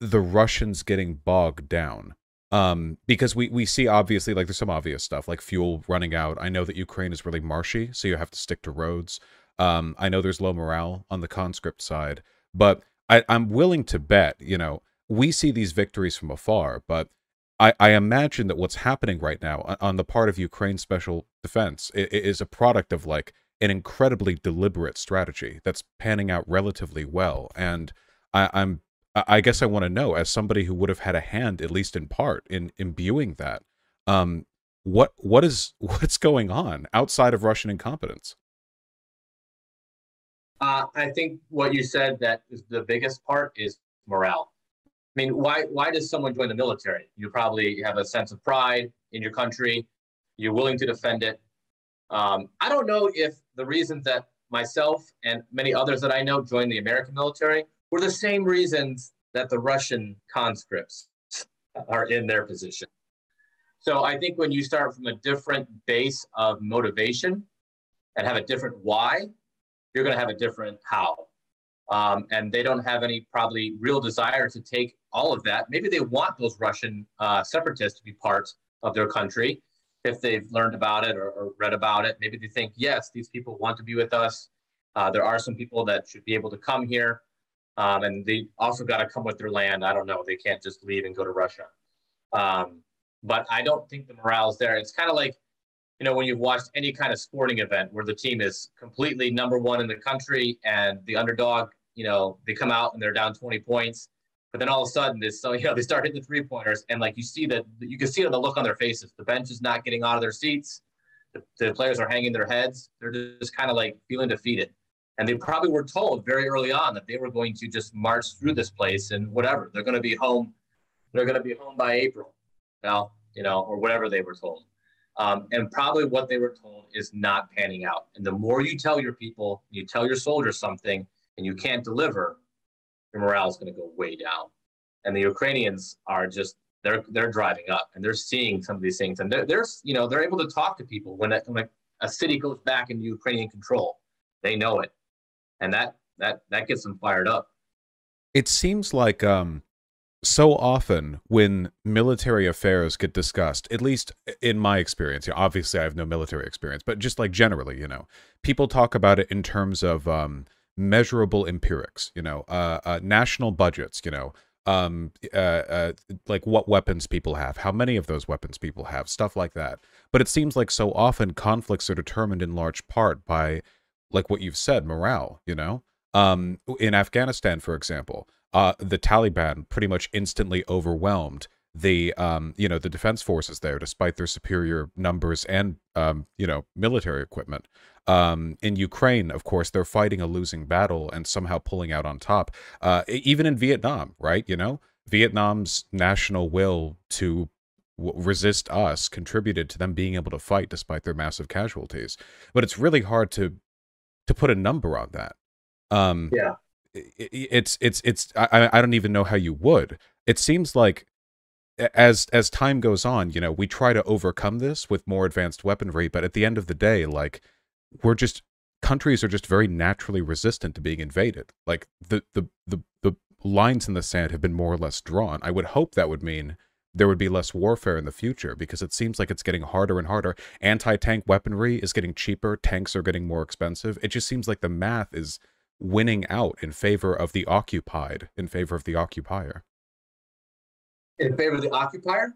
Speaker 1: the Russians getting bogged down? Um, because we we see obviously like there's some obvious stuff like fuel running out. I know that Ukraine is really marshy, so you have to stick to roads. Um, I know there's low morale on the conscript side, but I, I'm willing to bet, you know, we see these victories from afar, but I, I imagine that what's happening right now on the part of Ukraine special defense is a product of like an incredibly deliberate strategy that's panning out relatively well. And I, I'm I guess I want to know, as somebody who would have had a hand, at least in part, in imbuing that, um, what what is [LAUGHS] what's going on outside of Russian incompetence?
Speaker 2: Uh, I think what you said that the biggest part is morale. I mean, why why does someone join the military? You probably have a sense of pride in your country. You're willing to defend it. Um, I don't know if the reasons that myself and many others that I know joined the American military were the same reasons that the Russian conscripts are in their position. So I think when you start from a different base of motivation and have a different why, you're going to have a different how. Um, and they don't have any probably real desire to take all of that. Maybe they want those Russian uh, separatists to be part of their country if they've learned about it or, or, read about it. Maybe they think, yes, these people want to be with us. Uh, there are some people that should be able to come here. Um, and they also got to come with their land. I don't know. They can't just leave and go to Russia. Um, but I don't think the morale is there. It's kind of like, you know, when you've watched any kind of sporting event where the team is completely number one in the country and the underdog, you know, they come out and they're down 20 points but then all of a sudden, this so [LAUGHS] you know they start hitting the three pointers, and like you see that you can see on the look on their faces. The bench is not getting out of their seats. The, the players are hanging their heads. They're just kind of like feeling defeated, and they probably were told very early on that they were going to just march through this place and whatever. They're going to be home. They're going to be home by April, now you know, or whatever they were told. Um, and probably what they were told is not panning out. And the more you tell your people, you tell your soldiers something, and you can't deliver, your morale is going to go way down. And the Ukrainians are just they're they're driving up and they're seeing some of these things and they're, they're you know they're able to talk to people when a, when a city goes back into Ukrainian control. They know it, and that that that gets them fired up.
Speaker 1: It seems like um so often when military affairs get discussed, at least in my experience, obviously I have no military experience, but just like generally, you know, people talk about it in terms of um, measurable empirics, you know, uh, uh, national budgets, you know, um, uh, uh, like what weapons people have, how many of those weapons people have, stuff like that. But it seems like so often conflicts are determined in large part by, like what you've said, morale, you know? Um, in Afghanistan, for example, uh, the Taliban pretty much instantly overwhelmed the um, you know the defense forces there, despite their superior numbers and um, you know military equipment. Um, in Ukraine, of course, they're fighting a losing battle and somehow pulling out on top. Uh, even in Vietnam, right? You know, Vietnam's national will to resist us contributed to them being able to fight despite their massive casualties. But it's really hard to to put a number on that.
Speaker 2: Um, yeah,
Speaker 1: it, it's it's it's I I don't even know how you would. It seems like as as time goes on, you know, we try to overcome this with more advanced weaponry, but at the end of the day, like we're just countries are just very naturally resistant to being invaded. Like the the the the lines in the sand have been more or less drawn. I would hope that would mean there would be less warfare in the future because it seems like it's getting harder and harder. Anti-tank weaponry is getting cheaper, tanks are getting more expensive. It just seems like the math is winning out in favor of the occupied, in favor of the occupier.
Speaker 2: In favor of the occupier?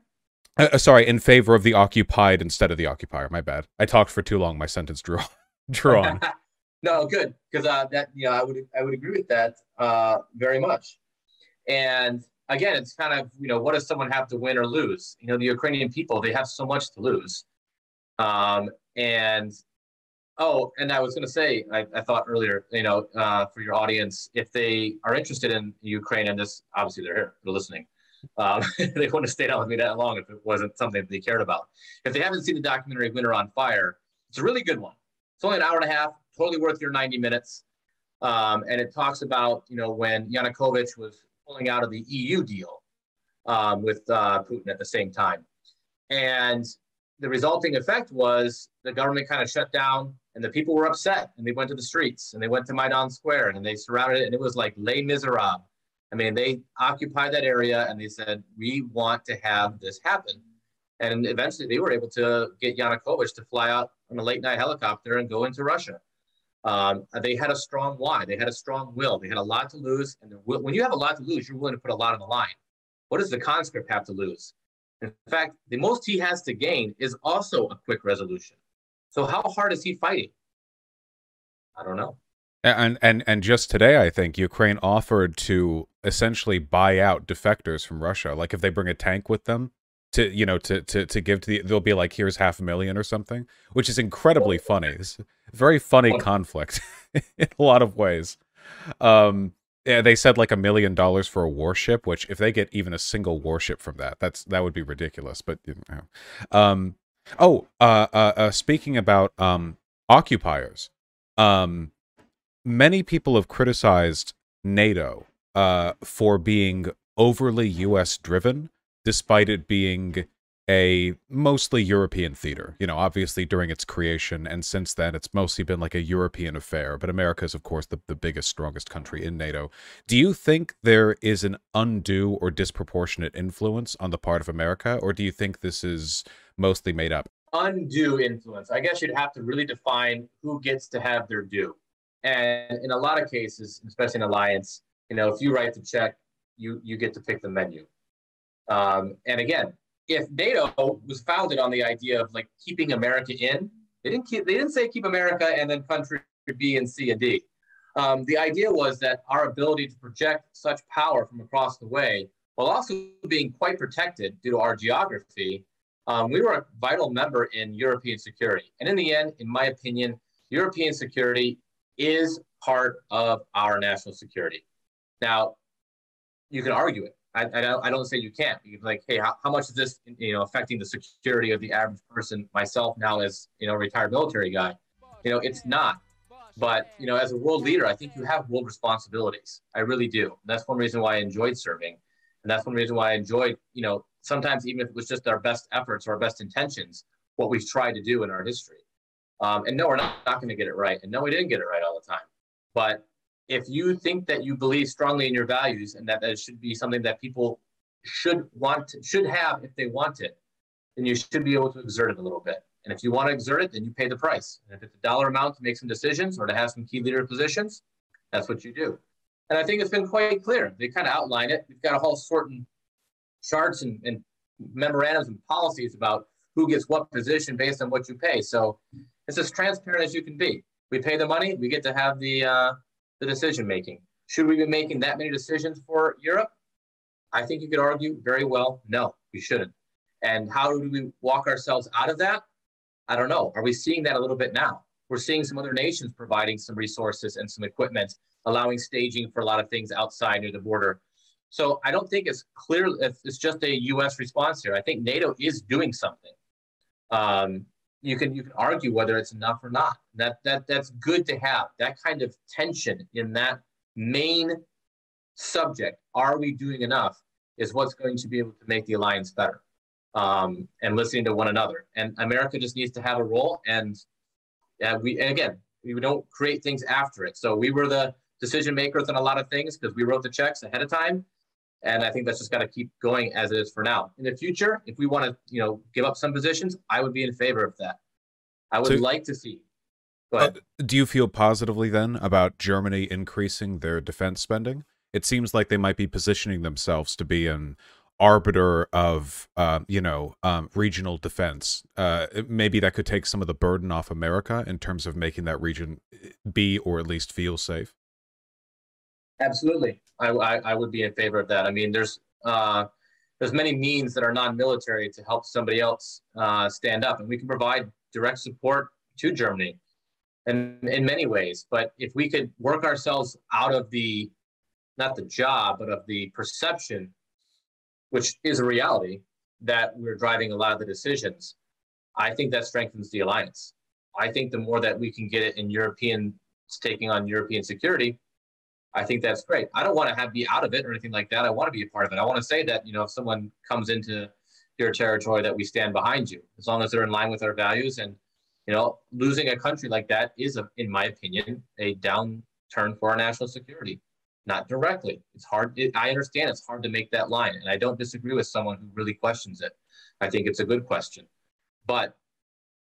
Speaker 1: Uh, uh, sorry, in favor of the occupied instead of the occupier. My bad. I talked for too long. My sentence drew [LAUGHS] drew on. [LAUGHS]
Speaker 2: no, good because uh, that yeah, I would I would agree with that uh, very much. And again, it's kind of you know what does someone have to win or lose? You know, the Ukrainian people they have so much to lose. Um, and oh, and I was going to say I, I, thought earlier, you know, uh, for your audience, if they are interested in Ukraine and this, obviously they're here, they're listening. Um, [LAUGHS] they wouldn't have stayed out with me that long if it wasn't something that they cared about. If they haven't seen the documentary Winter on Fire, it's a really good one. It's only an hour and a half, totally worth your 90 minutes. Um, and it talks about, you know, when Yanukovych was pulling out of the EU deal um, with uh, Putin at the same time. And the resulting effect was the government kind of shut down and the people were upset and they went to the streets and they went to Maidan Square and they surrounded it and it was like Les Miserables I mean, they occupied that area and they said, we want to have this happen. And eventually they were able to get Yanukovych to fly out on a late night helicopter and go into Russia. Um, they had a strong why. They had a strong will. They had a lot to lose. And when you have a lot to lose, you're willing to put a lot on the line. What does the conscript have to lose? In fact, the most he has to gain is also a quick resolution. So how hard is he fighting? I don't know.
Speaker 1: And and and just today, I think Ukraine offered to essentially buy out defectors from Russia. Like if they bring a tank with them to you know to to to give to the, they'll be like, here's half a million or something, which is incredibly funny. It's very funny conflict [LAUGHS] in a lot of ways. Um, yeah, they said like a million dollars for a warship, which if they get even a single warship from that, that's that would be ridiculous. But you know, um, oh, uh, uh, uh speaking about um occupiers, um many people have criticized NATO uh, for being overly U.S. driven, despite it being a mostly European theater. You know, obviously during its creation, and since then, it's mostly been like a European affair. But America is, of course, the, the biggest, strongest country in NATO. Do you think there is an undue or disproportionate influence on the part of America, or do you think this is mostly made up?
Speaker 2: Undue influence. I guess you'd have to really define who gets to have their due. And in a lot of cases, especially in alliance, you know, if you write the check, you you get to pick the menu. Um, and again, if NATO was founded on the idea of like keeping America in, they didn't keep, they didn't say keep America and then country B and C and D. Um, the idea was that our ability to project such power from across the way, while also being quite protected due to our geography, um, we were a vital member in European security. And in the end, in my opinion, European security is part of our national security. Now, you can argue it. I, I, don't, I don't say you can't. You can be like, hey, how, how much is this, you know, affecting the security of the average person? Myself now as, you know, retired military guy, you know, it's not. But, you know, as a world leader, I think you have world responsibilities. I really do. And that's one reason why I enjoyed serving. And that's one reason why I enjoyed, you know, sometimes even if it was just our best efforts or our best intentions, what we've tried to do in our history. Um, and no, we're not, not going to get it right. And no, we didn't get it right all the time. But if you think that you believe strongly in your values and that that should be something that people should want, to, should have if they want it, then you should be able to exert it a little bit. And if you want to exert it, then you pay the price. And if it's a dollar amount to make some decisions or to have some key leader positions, that's what you do. And I think it's been quite clear. They kind of outline it. We've got a whole certain charts and, and memorandums and policies about who gets what position based on what you pay. So it's as transparent as you can be. We pay the money, we get to have the uh, the decision making. Should we be making that many decisions for Europe? I think you could argue very well, no, we shouldn't. And how do we walk ourselves out of that? I don't know. Are we seeing that a little bit now? We're seeing some other nations providing some resources and some equipment, allowing staging for a lot of things outside near the border. So I don't think it's clear. It's just a U.S. response here. I think NATO is doing something. Um, you can you can argue whether it's enough or not. That that that's good to have that kind of tension in that main subject. Are we doing enough? Is what's going to be able to make the alliance better, um, and listening to one another. And America just needs to have a role. And uh, we and again we don't create things after it. So we were the decision makers on a lot of things because we wrote the checks ahead of time and I think that's just got to keep going as it is for now. In the future, if we want to, you know, give up some positions, I would be in favor of that. I would so, like to see.
Speaker 1: Uh, do you feel positively then about Germany increasing their defense spending? It seems like they might be positioning themselves to be an arbiter of, uh, you know, um, regional defense. Uh, maybe that could take some of the burden off America in terms of making that region eh, be or at least feel safe.
Speaker 2: Absolutely, I, I, I would be in favor of that. I mean, there's uh, there's many means that are non-military to help somebody else uh, stand up, and we can provide direct support to Germany, and in many ways. But if we could work ourselves out of the not the job, but of the perception, which is a reality, that we're driving a lot of the decisions, I think that strengthens the alliance. I think the more that we can get it in European taking on European security, I think that's great. I don't want to have be out of it or anything like that. I want to be a part of it. I want to say that you know if someone comes into your territory, that we stand behind you as long as they're in line with our values. And you know, losing a country like that is, a, in my opinion, a downturn for our national security. Not directly. It's hard. It, I understand it's hard to make that line, and I don't disagree with someone who really questions it. I think it's a good question, but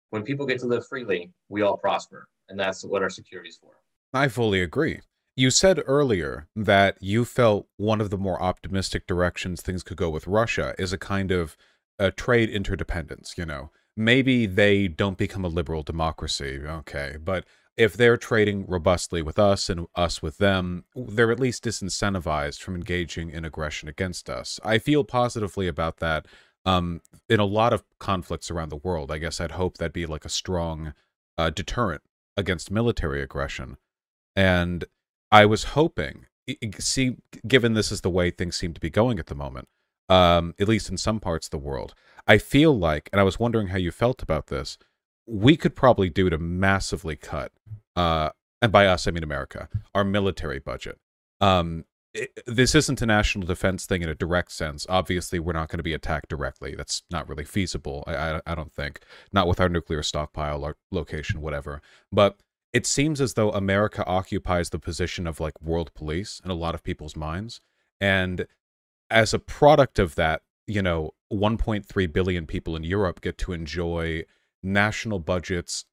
Speaker 2: when people get to live freely, we all prosper, and that's what our security is for.
Speaker 1: I fully agree. You said earlier that you felt one of the more optimistic directions things could go with Russia is a kind of a trade interdependence, you know. Maybe they don't become a liberal democracy, okay, but if they're trading robustly with us and us with them, they're at least disincentivized from engaging in aggression against us. I feel positively about that. Um, in a lot of conflicts around the world, I guess I'd hope that'd be like a strong uh, deterrent against military aggression. And I was hoping, see, given this is the way things seem to be going at the moment, um, at least in some parts of the world, I feel like, and I was wondering how you felt about this, we could probably do to massively cut, uh, and by us I mean America, our military budget. Um, it, this isn't a national defense thing in a direct sense. Obviously, we're not going to be attacked directly. That's not really feasible. I, I, I don't think. Not with our nuclear stockpile or location, whatever. But it seems as though America occupies the position of like world police in a lot of people's minds. And as a product of that, you know, 1.3 billion people in Europe get to enjoy national budgets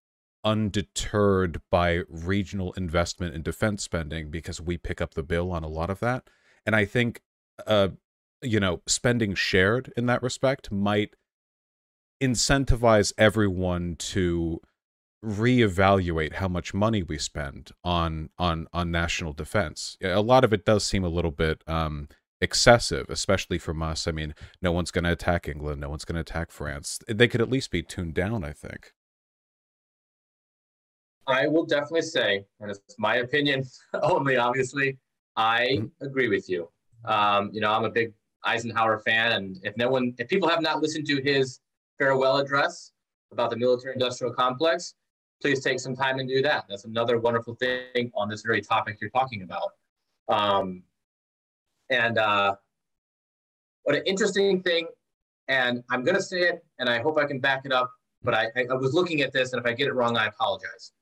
Speaker 1: undeterred by regional investment in defense spending because we pick up the bill on a lot of that. And I think, uh, you know, spending shared in that respect might incentivize everyone to reevaluate how much money we spend on on on national defense. A lot of it does seem a little bit um, excessive, especially from us. I mean, no one's going to attack England, no one's going to attack France. They could at least be tuned down, I think.
Speaker 2: I will definitely say, and it's my opinion [LAUGHS] only, obviously, I mm-hmm. agree with you. Um, you know, I'm a big Eisenhower fan, and if no one, if people have not listened to his farewell address about the military-industrial complex, please take some time and do that. That's another wonderful thing on this very topic you're talking about. Um, and uh, what an interesting thing, and I'm going to say it, and I hope I can back it up, but I, I was looking at this, and if I get it wrong, I apologize.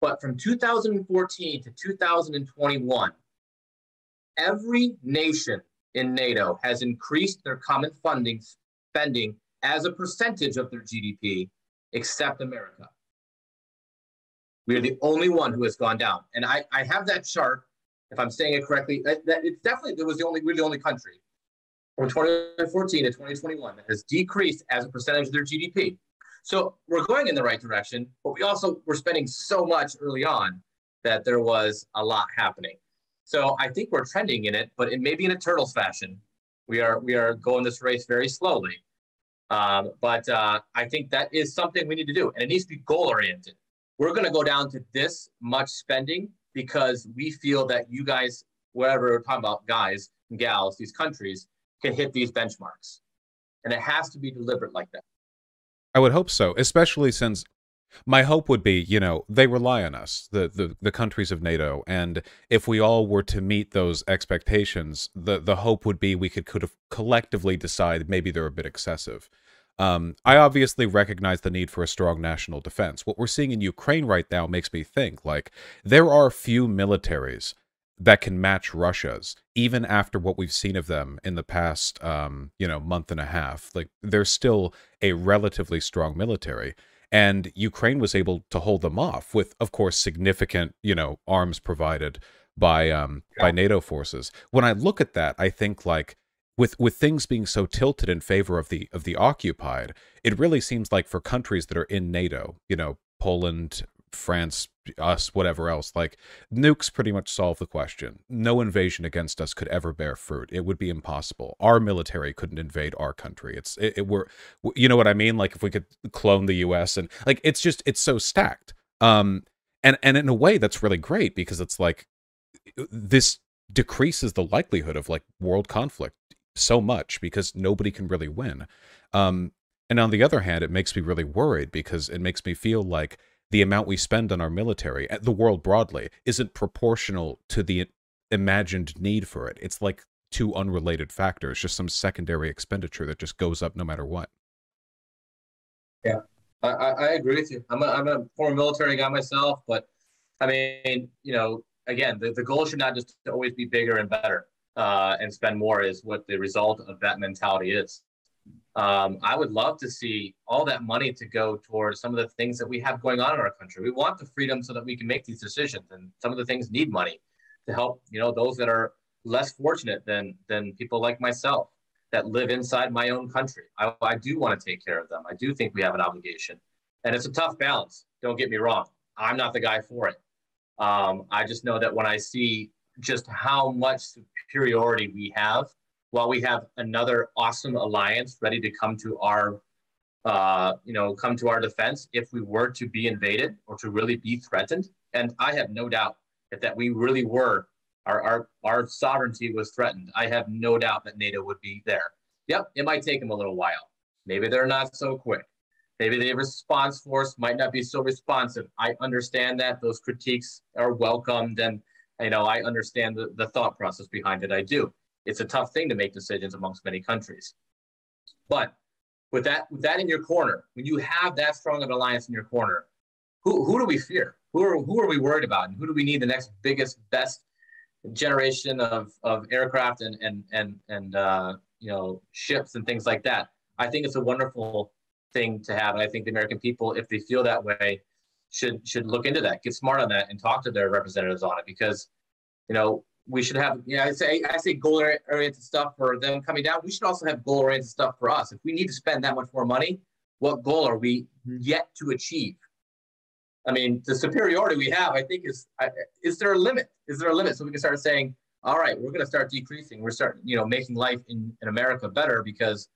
Speaker 2: But from 2014 to 2021, every nation in NATO has increased their common funding spending as a percentage of their GDP, except America. We are the only one who has gone down. And I, I have that chart, if I'm saying it correctly, that, it's definitely, it was the only, we're the only country from 2014 to 2021 that has decreased as a percentage of their GDP. So we're going in the right direction, but we also were spending so much early on that there was a lot happening. So I think we're trending in it, but it may be in a turtles fashion. We are we are going this race very slowly. Um, but uh, I think that is something we need to do, and it needs to be goal oriented. We're going to go down to this much spending because we feel that you guys, wherever we're talking about guys and gals, these countries can hit these benchmarks, and it has to be deliberate like that.
Speaker 1: I would hope so, especially since my hope would be, you know, they rely on us, the, the, the countries of NATO, and if we all were to meet those expectations, the, the hope would be we could, could have collectively decide maybe they're a bit excessive. Um, I obviously recognize the need for a strong national defense. What we're seeing in Ukraine right now makes me think like there are few militaries that can match Russia's, even after what we've seen of them in the past, um, you know, month and a half. Like they're still a relatively strong military, and Ukraine was able to hold them off with, of course, significant, you know, arms provided by um, yeah. by NATO forces. When I look at that, I think like with with things being so tilted in favor of the of the occupied, it really seems like for countries that are in NATO, you know, Poland, France, us, whatever else, like nukes pretty much solve the question. No invasion against us could ever bear fruit. It would be impossible. Our military couldn't invade our country. It's it, it we're you know what I mean? Like if we could clone the US and like it's just it's so stacked. Um and and in a way that's really great because it's like this decreases the likelihood of like world conflict so much because nobody can really win. Um, and on the other hand, it makes me really worried because it makes me feel like the amount we spend on our military, the world broadly, isn't proportional to the imagined need for it. It's like two unrelated factors, just some secondary expenditure that just goes up no matter what.
Speaker 2: Yeah, I, I agree with you. I'm a, I'm a former military guy myself, but I mean, you know, again, the, the goal should not just always be bigger and better uh, and spend more is what the result of that mentality is. Um, I would love to see all that money to go towards some of the things that we have going on in our country. We want the freedom so that we can make these decisions, and some of the things need money to help you know those that are less fortunate than than people like myself that live inside my own country. I, I do want to take care of them. I do think we have an obligation, and it's a tough balance. Don't get me wrong. I'm not the guy for it. Um, I just know that when I see just how much superiority we have while we have another awesome alliance ready to come to our uh, you know come to our defense if we were to be invaded or to really be threatened. And i have no doubt that, that we really were. Our, our our sovereignty was threatened. I have no doubt that nato would be there. Yep it might take them a little while. Maybe they're not so quick. Maybe the response force might not be so responsive. I understand that those critiques are welcomed and you know, I understand the, the thought process behind it. I do. It's a tough thing to make decisions amongst many countries. But with that, with that in your corner, when you have that strong of an alliance in your corner, who, who do we fear? Who are, who are we worried about? And who do we need the next biggest, best generation of, of aircraft and, and, and, and uh, you know, ships and things like that? I think it's a wonderful thing to have. And I think the American people, if they feel that way, should should look into that, get smart on that, and talk to their representatives on it because, you know, we should have. Yeah, I say I say goal oriented stuff for them coming down. We should also have goal oriented stuff for us. If we need to spend that much more money, what goal are we mm-hmm. yet to achieve? I mean, the superiority we have, I think, is is there a limit? Is there a limit so we can start saying, all right, we're going to start decreasing. We're starting, you know, making life in, in America better because,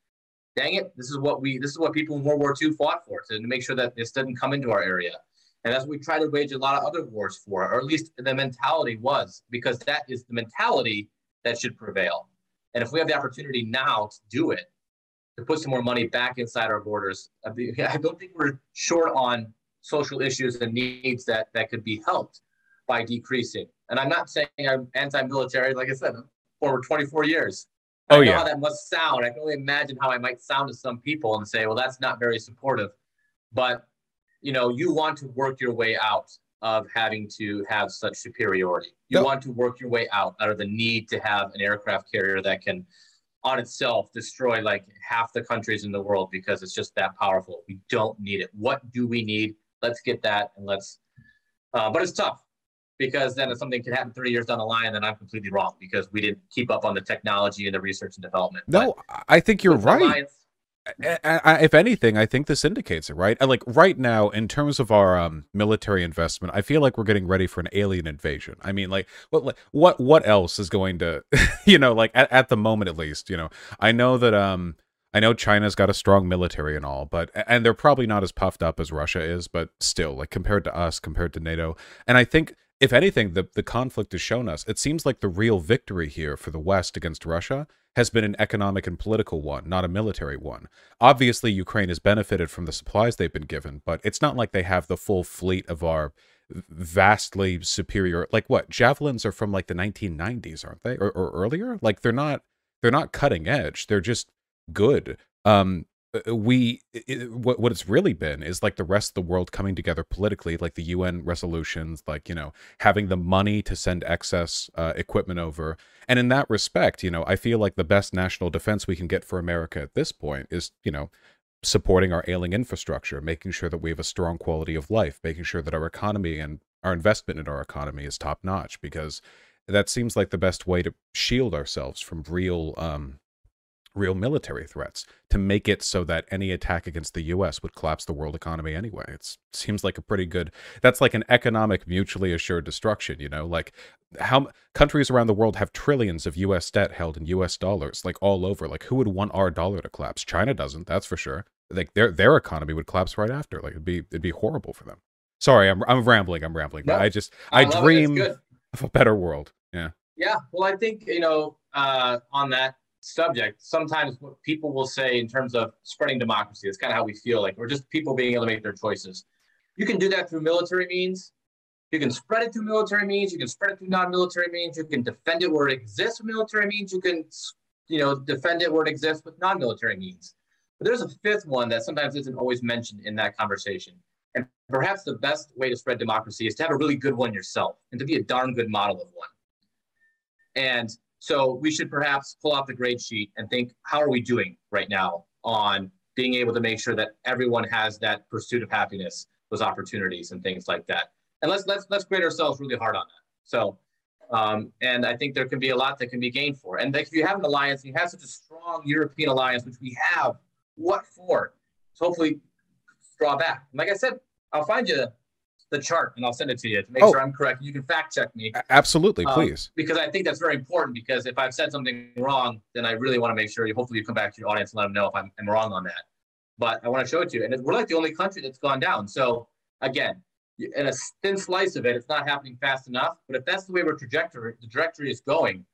Speaker 2: dang it, this is what we, this is what people in World War II fought for to, to make sure that this doesn't come into our area. And that's what we try to wage a lot of other wars for, or at least the mentality was, because that is the mentality that should prevail. And if we have the opportunity now to do it, to put some more money back inside our borders, I [LAUGHS] don't think we're short on social issues and needs that, that could be helped by decreasing. And I'm not saying I'm anti-military, like I said, for 24 years.
Speaker 1: Oh,
Speaker 2: I know
Speaker 1: yeah.
Speaker 2: how that must sound. I can only imagine how I might sound to some people and say, well, that's not very supportive. But you know, you want to work your way out of having to have such superiority. You yep. want to work your way out out of the need to have an aircraft carrier that can on itself destroy like half the countries in the world because it's just that powerful. We don't need it. What do we need? Let's get that and let's uh, but it's tough because then if something can happen 30 years down the line, then I'm completely wrong because we didn't keep up on the technology and the research and development.
Speaker 1: No, but I think you're right. If anything, I think this indicates it, right? Like right now, in terms of our um, military investment, I feel like we're getting ready for an alien invasion. I mean, like what, what, what else is going to, [LAUGHS] you know, like at, at the moment at least, you know, I know that um, I know China's got a strong military and all, but and they're probably not as puffed up as Russia is, but still, like compared to us, compared to NATO, and I think if anything, the the conflict has shown us it seems like the real victory here for the West against Russia has been an economic and political one, not a military one. Obviously, Ukraine has benefited from the supplies they've been given, but it's not like they have the full fleet of our vastly superior like what javelins are from like the 1990s aren't they? Or, or earlier? Like they're not they're not cutting edge. They're just good. Um uh, we it, what what it's really been is like the rest of the world coming together politically like the UN resolutions like you know having the money to send excess uh, equipment over and in that respect you know I feel like the best national defense we can get for America at this point is you know supporting our ailing infrastructure making sure that we have a strong quality of life making sure that our economy and our investment in our economy is top notch because that seems like the best way to shield ourselves from real um real military threats to make it so that any attack against the US would collapse the world economy anyway. It seems like a pretty good that's like an economic mutually assured destruction, you know? Like how countries around the world have trillions of US debt held in US dollars like all over. Like who would want our dollar to collapse? China doesn't, that's for sure. Like their their economy would collapse right after. Like it'd be it'd be horrible for them. Sorry, I'm I'm rambling. I'm rambling. No, but I just I, I dream of a better world. Yeah.
Speaker 2: Yeah. Well, I think, you know, uh, on that subject, sometimes what people will say in terms of spreading democracy, it's kind of how we feel like we're just people being able to make their choices. You can do that through military means. You can spread it through military means. You can spread it through non-military means. You can defend it where it exists with military means. You can, you know, defend it where it exists with non-military means. But there's a fifth one that sometimes isn't always mentioned in that conversation. And perhaps the best way to spread democracy is to have a really good one yourself and to be a darn good model of one. And so we should perhaps pull out the grade sheet and think, how are we doing right now on being able to make sure that everyone has that pursuit of happiness, those opportunities and things like that. And let's let's let's grade ourselves really hard on that. So um, and I think there can be a lot that can be gained for. And if you have an alliance, and you have such a strong European alliance, which we have, what for? So hopefully draw back. like I said, I'll find you the chart and I'll send it to you to make oh. sure I'm correct. You can fact check me.
Speaker 1: Absolutely, um, please.
Speaker 2: Because I think that's very important because if I've said something wrong, then I really want to make sure you hopefully you come back to your audience and let them know if I'm, I'm wrong on that. But I want to show it to you. And we're like the only country that's gone down. So again, in a thin slice of it, it's not happening fast enough. But if that's the way we're trajectory, the trajectory is going,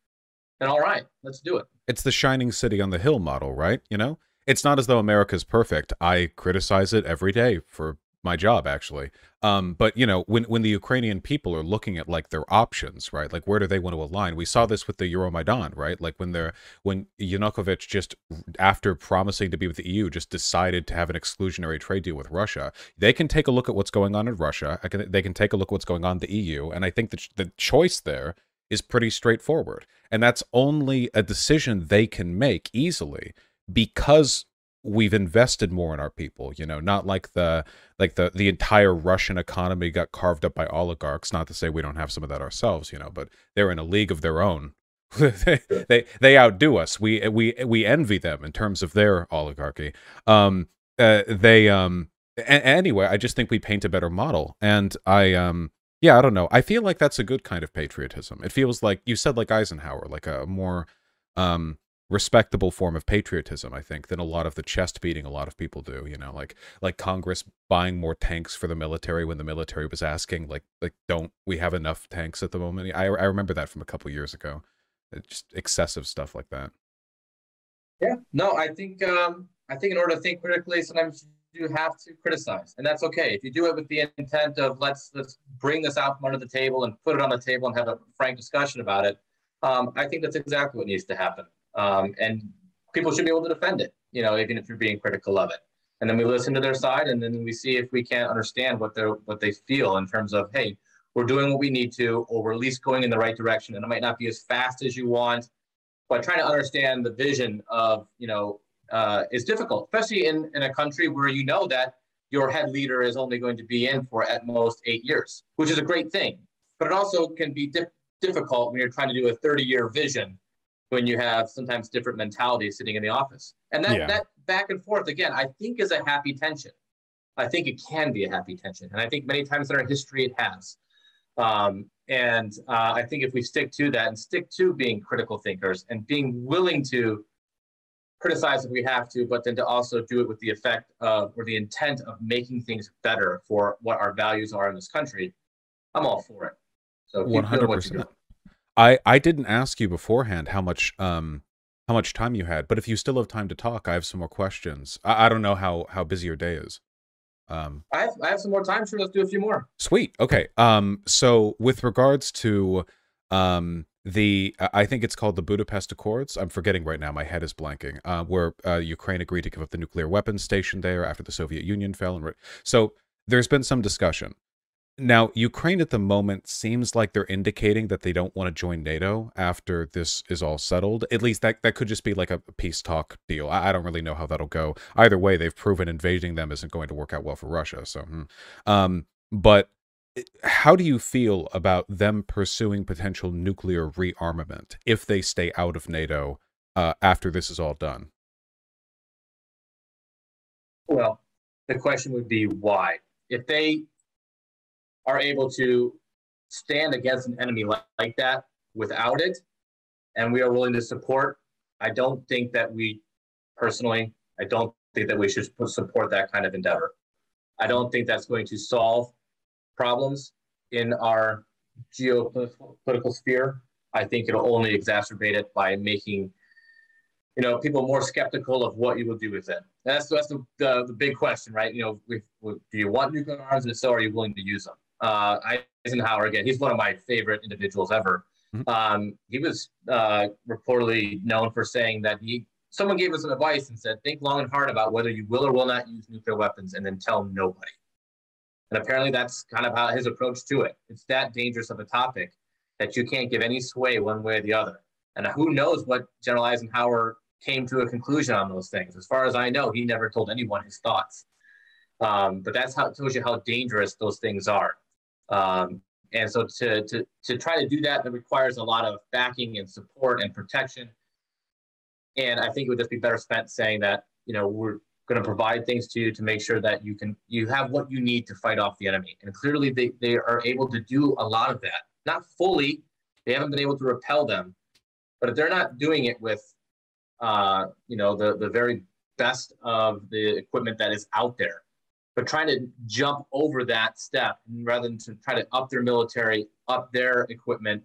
Speaker 2: then all right, let's do it.
Speaker 1: It's the shining city on the hill model, right? You know, it's not as though America's perfect. I criticize it every day for my job actually. Um but you know when when the ukrainian people are looking at like their options right like where do they want to align? We saw this with the euromaidan right? Like when they're when yanukovych just after promising to be with the eu just decided to have an exclusionary trade deal with russia. They can take a look at what's going on in russia. Can, they can take a look at what's going on in the eu and i think that the choice there is pretty straightforward. And that's only a decision they can make easily because we've invested more in our people you know not like the like the the entire russian economy got carved up by oligarchs not to say we don't have some of that ourselves you know but they're in a league of their own. [LAUGHS] They, they outdo us. We we we envy them in terms of their oligarchy. Um uh, they um a- anyway i just think we paint a better model and i um yeah i don't know. I feel like that's a good kind of patriotism. It feels like you said like eisenhower like a more um respectable form of patriotism i think than a lot of the chest beating a lot of people do you know like like congress buying more tanks for the military when the military was asking like like don't we have enough tanks at the moment? I, I remember that from a couple years ago. Just excessive stuff like that.
Speaker 2: Yeah. No i think um i think in order to think critically sometimes you have to criticize and that's okay. If you do it with the intent of let's let's bring this out from under the table and put it on the table and have a frank discussion about it um, i think that's exactly what needs to happen um, and people should be able to defend it, you know, even if you're being critical of it. And then we listen to their side, and then we see if we can't understand what they're what they feel in terms of, hey, we're doing what we need to, or we're at least going in the right direction. And it might not be as fast as you want, but trying to understand the vision of, you know, uh, is difficult, especially in, in a country where you know that your head leader is only going to be in for at most eight years, which is a great thing. But it also can be di- difficult when you're trying to do a 30 year vision when you have sometimes different mentalities sitting in the office. And that, yeah. that back and forth again, I think is a happy tension. I think it can be a happy tension, and I think many times in our history it has. Um, and uh, I think if we stick to that and stick to being critical thinkers and being willing to criticize if we have to, but then to also do it with the effect of or the intent of making things better for what our values are in this country, I'm all for it. So
Speaker 1: one hundred percent. I I didn't ask you beforehand how much um how much time you had, but if you still have time to talk, I have some more questions. I, I don't know how how busy your day is.
Speaker 2: Um, I have I have some more time. Sure, let's do a few more.
Speaker 1: Sweet. Okay. Um. So with regards to um the I think it's called the Budapest Accords. I'm forgetting right now. My head is blanking. Uh, where uh, Ukraine agreed to give up the nuclear weapons station there after the Soviet Union fell, and so there's been some discussion. Now, Ukraine at the moment seems like they're indicating that they don't want to join NATO after this is all settled. At least that, that could just be like a peace talk deal. I, I don't really know how that'll go. Either way, they've proven invading them isn't going to work out well for Russia. So, hmm. um, but eh, how do you feel about them pursuing potential nuclear rearmament if they stay out of NATO uh, after this is all done?
Speaker 2: Well, the question would be why. If they are able to stand against an enemy like, like that without it, and we are willing to support, I don't think that we personally, I don't think that we should support that kind of endeavor. I don't think that's going to solve problems in our geopolitical sphere. I think it'll only exacerbate it by making you know people more skeptical of what you will do with it. That's that's the, the, the big question, right? You know, do you want nuclear arms, and if so, are you willing to use them? Uh, Eisenhower again. He's one of my favorite individuals ever. Mm-hmm. Um, he was uh, reportedly known for saying that he someone gave us some advice and said, think long and hard about whether you will or will not use nuclear weapons, and then tell nobody. And apparently, that's kind of how his approach to it. It's that dangerous of a topic that you can't give any sway one way or the other. And who knows what General Eisenhower came to a conclusion on those things. As far as I know, he never told anyone his thoughts. Um, but that's how it tells you how dangerous those things are. Um, and so to, to, to try to do that, that requires a lot of backing and support and protection. And I think it would just be better spent saying that, you know, we're going to provide things to you to make sure that you can, you have what you need to fight off the enemy. And clearly they, they are able to do a lot of that. Not fully, they haven't been able to repel them, but if they're not doing it with, uh, you know, the, the very best of the equipment that is out there, but trying to jump over that step rather than to try to up their military, up their equipment,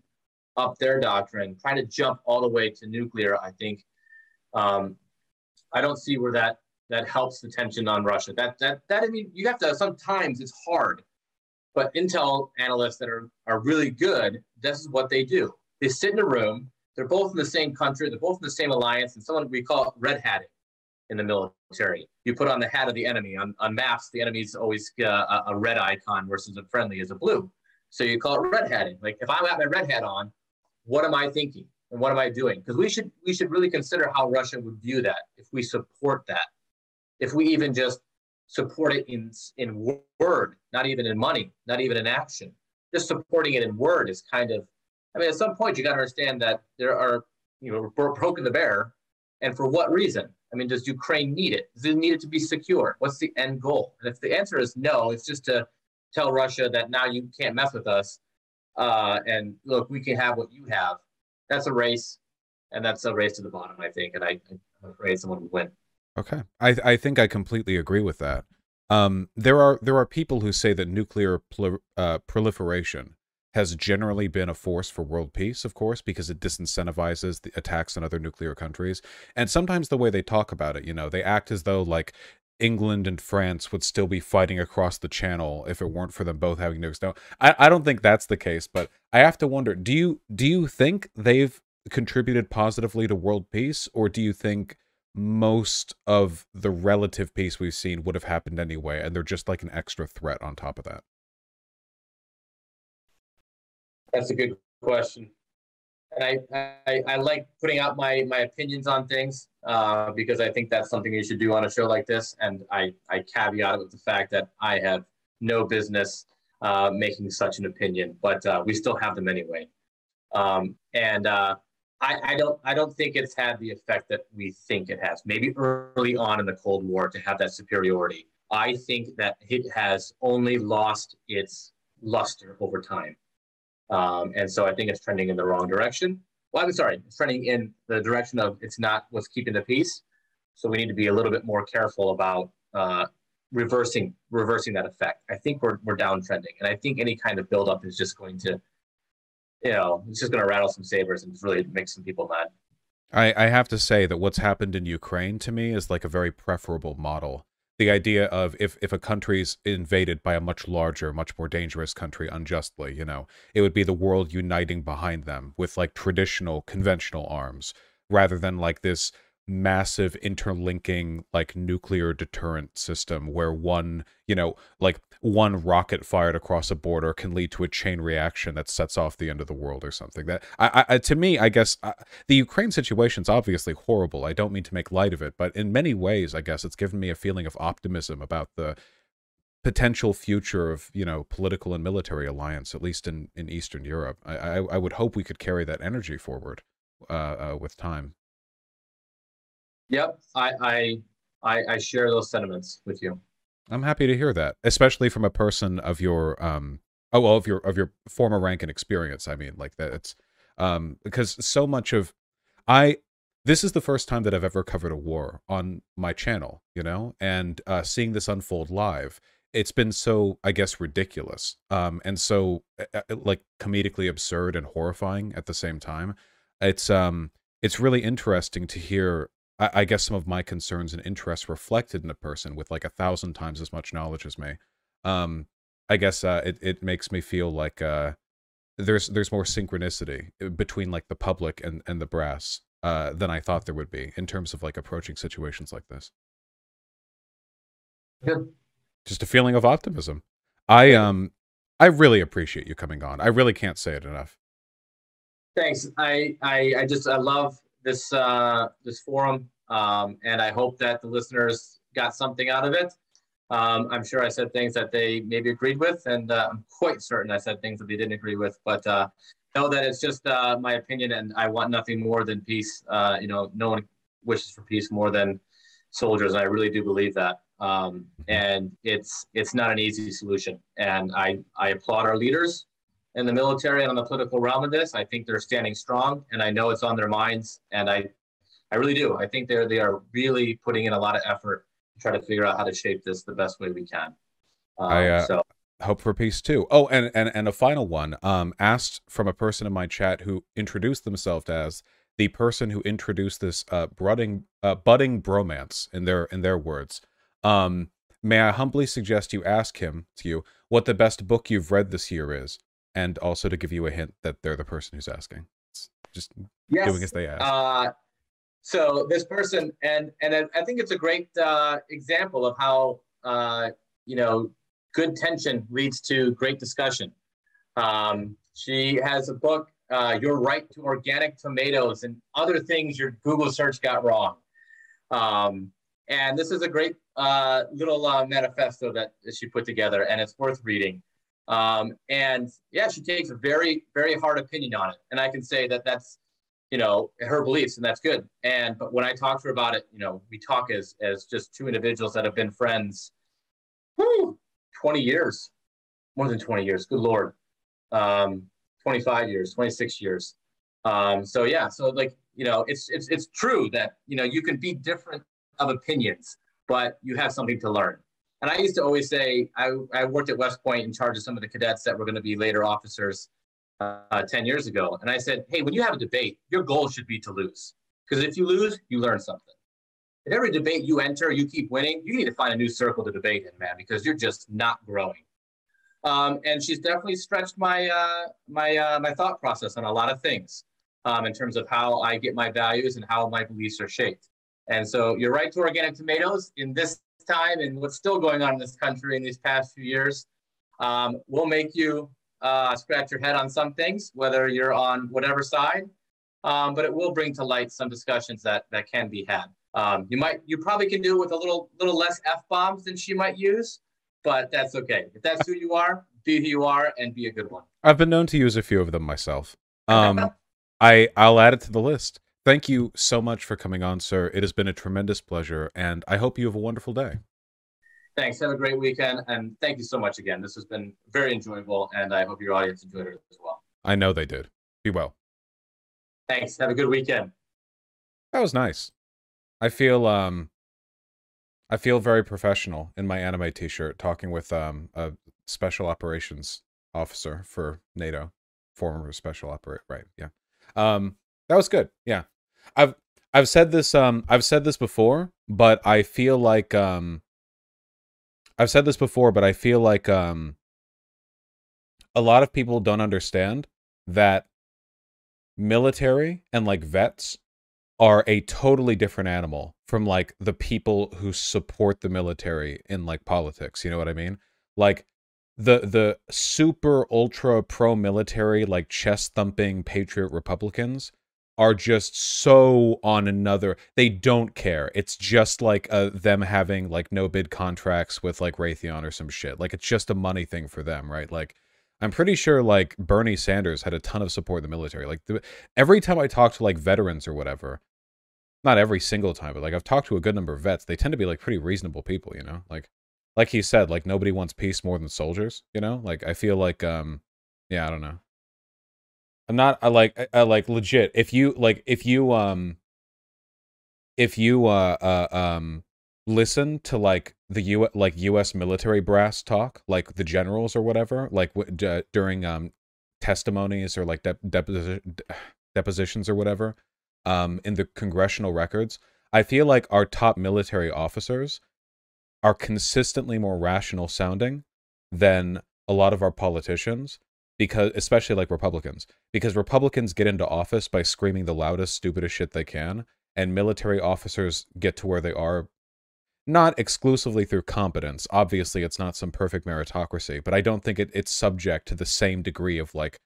Speaker 2: up their doctrine, trying to jump all the way to nuclear, I think um, I don't see where that that helps the tension on Russia. That that that I mean, you have to sometimes it's hard, but Intel analysts that are are really good, this is what they do. They sit in a room. They're both in the same country. They're both in the same alliance, and someone we call red hatting in the military. You put on the hat of the enemy. On, on maps, the enemy's always uh, a red icon versus a friendly is a blue. So you call it red hatting. Like if I have my red hat on, what am I thinking and what am I doing? Because we should we should really consider how Russia would view that if we support that. If we even just support it in in word, not even in money, not even in action. Just supporting it in word is kind of. I mean, at some point you got to understand that there are you know broken the bear, and for what reason? I mean, does Ukraine need it? Does it need it to be secure? What's the end goal? And if the answer is no, it's just to tell Russia that now you can't mess with us. Uh, and look, we can have what you have. That's a race, and that's a race to the bottom, I think. And I, I'm afraid someone will win.
Speaker 1: Okay, I I think I completely agree with that. Um, there are there are people who say that nuclear uh, proliferation has generally been a force for world peace, of course, because it disincentivizes the attacks on other nuclear countries. And sometimes the way they talk about it, you know, they act as though like England and France would still be fighting across the channel if it weren't for them both having nukes. Now, I, I don't think that's the case, but I have to wonder, do you do you think they've contributed positively to world peace, or do you think most of the relative peace we've seen would have happened anyway, and they're just like an extra threat on top of that?
Speaker 2: That's a good question. And I, I, I like putting out my, my opinions on things uh, because I think that's something you should do on a show like this. And I, I caveat it with the fact that I have no business uh, making such an opinion, but uh, we still have them anyway. Um, and uh, I, I don't I don't think it's had the effect that we think it has. Maybe early on in the Cold War to have that superiority. I think that it has only lost its luster over time. Um, and so I think it's trending in the wrong direction. Well, I'm sorry, it's trending in the direction of it's not what's keeping the peace. So we need to be a little bit more careful about uh, reversing reversing that effect. I think we're we're downtrending, and I think any kind of buildup is just going to, you know, it's just going to rattle some sabers and really make some people mad.
Speaker 1: I, I have to say that what's happened in Ukraine to me is like a very preferable model the idea of if if a country's invaded by a much larger much more dangerous country unjustly you know it would be the world uniting behind them with like traditional conventional arms rather than like this massive interlinking like nuclear deterrent system where one you know like one rocket fired across a border can lead to a chain reaction that sets off the end of the world or something. That i, I to me i guess I, the ukraine situation is obviously horrible. I don't mean to make light of it but in many ways i guess it's given me a feeling of optimism about the potential future of you know political and military alliance at least in in eastern europe. I i, I would hope we could carry that energy forward uh, uh with time.
Speaker 2: Yep, I, I I share those sentiments with you.
Speaker 1: I'm happy to hear that, especially from a person of your um oh well of your of your former rank and experience. I mean, like that it's um because so much of I this is the first time that I've ever covered a war on my channel, you know, and uh, seeing this unfold live, it's been so I guess ridiculous, um, and so uh, uh like comedically absurd and horrifying at the same time. It's um it's really interesting to hear I, I guess some of my concerns and interests reflected in a person with like a thousand times as much knowledge as me. Um, I guess uh, it it makes me feel like uh, there's there's more synchronicity uh, between like the public and and the brass uh, than I thought there would be in terms of like approaching situations like this.
Speaker 2: Yeah.
Speaker 1: Just a feeling of optimism. I um I really appreciate you coming on. I really can't say it enough.
Speaker 2: Thanks. I I, I just I love this uh, this forum, um, and I hope that the listeners got something out of it. Um, I'm sure I said things that they maybe agreed with, and uh, I'm quite certain I said things that they didn't agree with. But uh, know that it's just uh, my opinion, and I want nothing more than peace. Uh, you know, no one wishes for peace more than soldiers, and I really do believe that. Um, and it's it's not an easy solution, and I I applaud our leaders in the military and on the political realm of this. I think they're standing strong, and I know it's on their minds, and I, I really do. I think they're they are really putting in a lot of effort to try to figure out how to shape this the best way we can.
Speaker 1: Um, I uh, so. hope for peace too. Oh, and and and a final one. Um, asked from a person in my chat who introduced themselves as the person who introduced this uh budding uh, budding bromance in their in their words. Um, may I humbly suggest you ask him to you what the best book you've read this year is? And also to give you a hint that they're the person who's asking. It's just yes. doing as they ask.
Speaker 2: Uh, so this person, and and I think it's a great uh, example of how uh, you know good tension leads to great discussion. Um, she has a book, uh, "Your Right to Organic Tomatoes," and other things your Google search got wrong. Um, and this is a great uh, little uh, manifesto that she put together, and it's worth reading. Um, and yeah, she takes a very, very hard opinion on it. And I can say that that's, you know, her beliefs and that's good. And, but when I talk to her about it, you know, we talk as, as just two individuals that have been friends, whew, 20 years, more than 20 years, good Lord. Um, 25 years, 26 years. Um, so yeah, so like, you know, it's, it's, it's true that, you know, you can be different of opinions, but you have something to learn. And I used to always say, I, I worked at West Point in charge of some of the cadets that were going to be later officers uh, 10 years ago. And I said, hey, when you have a debate, your goal should be to lose. Because if you lose, you learn something. If every debate you enter, you keep winning, you need to find a new circle to debate in, man, because you're just not growing. Um, and she's definitely stretched my uh, my uh, my thought process on a lot of things um, in terms of how I get my values and how my beliefs are shaped. And so you're right to organic tomatoes in this time and what's still going on in this country in these past few years um, will make you uh, scratch your head on some things, whether you're on whatever side. Um, but it will bring to light some discussions that that can be had. Um, you might, you probably can do it with a little little less f bombs than she might use, but that's okay. If that's who you are, be who you are, and be a good one.
Speaker 1: I've been known to use a few of them myself. Um, [LAUGHS] I I'll add it to the list. Thank you so much for coming on, sir. It has been a tremendous pleasure, and I hope you have a wonderful day.
Speaker 2: Thanks. Have a great weekend, and thank you so much again. This has been very enjoyable, and I hope your audience enjoyed it as well.
Speaker 1: I know they did. Be well.
Speaker 2: Thanks. Have a good weekend.
Speaker 1: That was nice. I feel um I feel very professional in my anime t-shirt talking with um a special operations officer for NATO, former special operator, right? Yeah. Um that was good. Yeah. I've I've said this um I've said this before, but I feel like um I've said this before, but I feel like um a lot of people don't understand that military and like vets are a totally different animal from like the people who support the military in like politics, you know what I mean? Like the the super ultra pro military like chest thumping patriot republicans are just so on another they don't care. It's just like uh, them having like no bid contracts with like raytheon or some shit. Like it's just a money thing for them right? Like i'm pretty sure like bernie sanders had a ton of support in the military. Like the, every time i talk to like veterans or whatever not every single time but like i've talked to a good number of vets they tend to be like pretty reasonable people you know? Like like he said like nobody wants peace more than soldiers you know? Like i feel like um yeah i don't know I'm not I like I, I like legit. If you like if you um if you uh uh um listen to like the U like US military brass talk, like the generals or whatever, like w- during um testimonies or like de- deposi- depositions or whatever um in the congressional records, I feel like our top military officers are consistently more rational sounding than a lot of our politicians because especially like Republicans, because Republicans get into office by screaming the loudest, stupidest shit they can, and military officers get to where they are not exclusively through competence. Obviously, it's not some perfect meritocracy, but I don't think it, it's subject to the same degree of like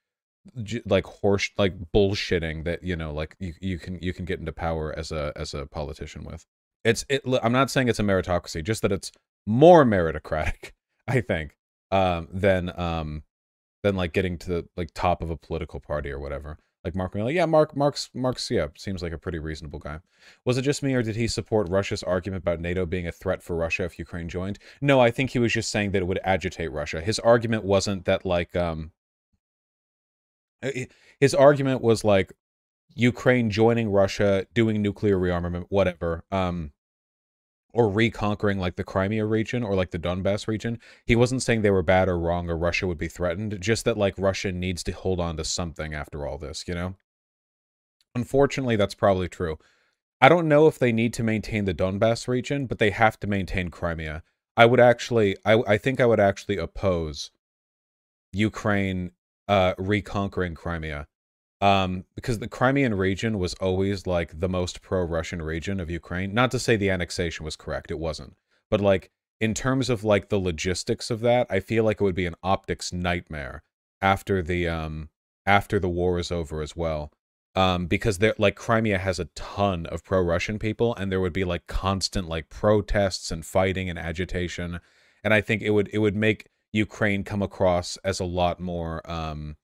Speaker 1: like horse like bullshitting that you know like you, you can you can get into power as a as a politician with it's it i'm not saying it's a meritocracy just that it's more meritocratic [LAUGHS] i think um than um than like getting to the like top of a political party or whatever. Like Mark yeah, Mark Mark's Mark's yeah seems like a pretty reasonable guy. Was it just me or did he support Russia's argument about NATO being a threat for Russia if Ukraine joined? No, I think he was just saying that it would agitate Russia. His argument wasn't that like um his argument was like Ukraine joining Russia, doing nuclear rearmament, whatever. Um or reconquering like the Crimea region or like the Donbass region. He wasn't saying they were bad or wrong or Russia would be threatened, just that like Russia needs to hold on to something after all this, you know? Unfortunately, that's probably true. I don't know if they need to maintain the Donbass region, but they have to maintain Crimea. I would actually I I think I would actually oppose Ukraine uh reconquering Crimea um, because the Crimean region was always like the most pro-Russian region of Ukraine. Not to say the annexation was correct, it wasn't, but like in terms of like the logistics of that, I feel like it would be an optics nightmare after the um after the war is over as well. Um, because there like Crimea has a ton of pro-Russian people, and there would be like constant like protests and fighting and agitation, and I think it would it would make Ukraine come across as a lot more um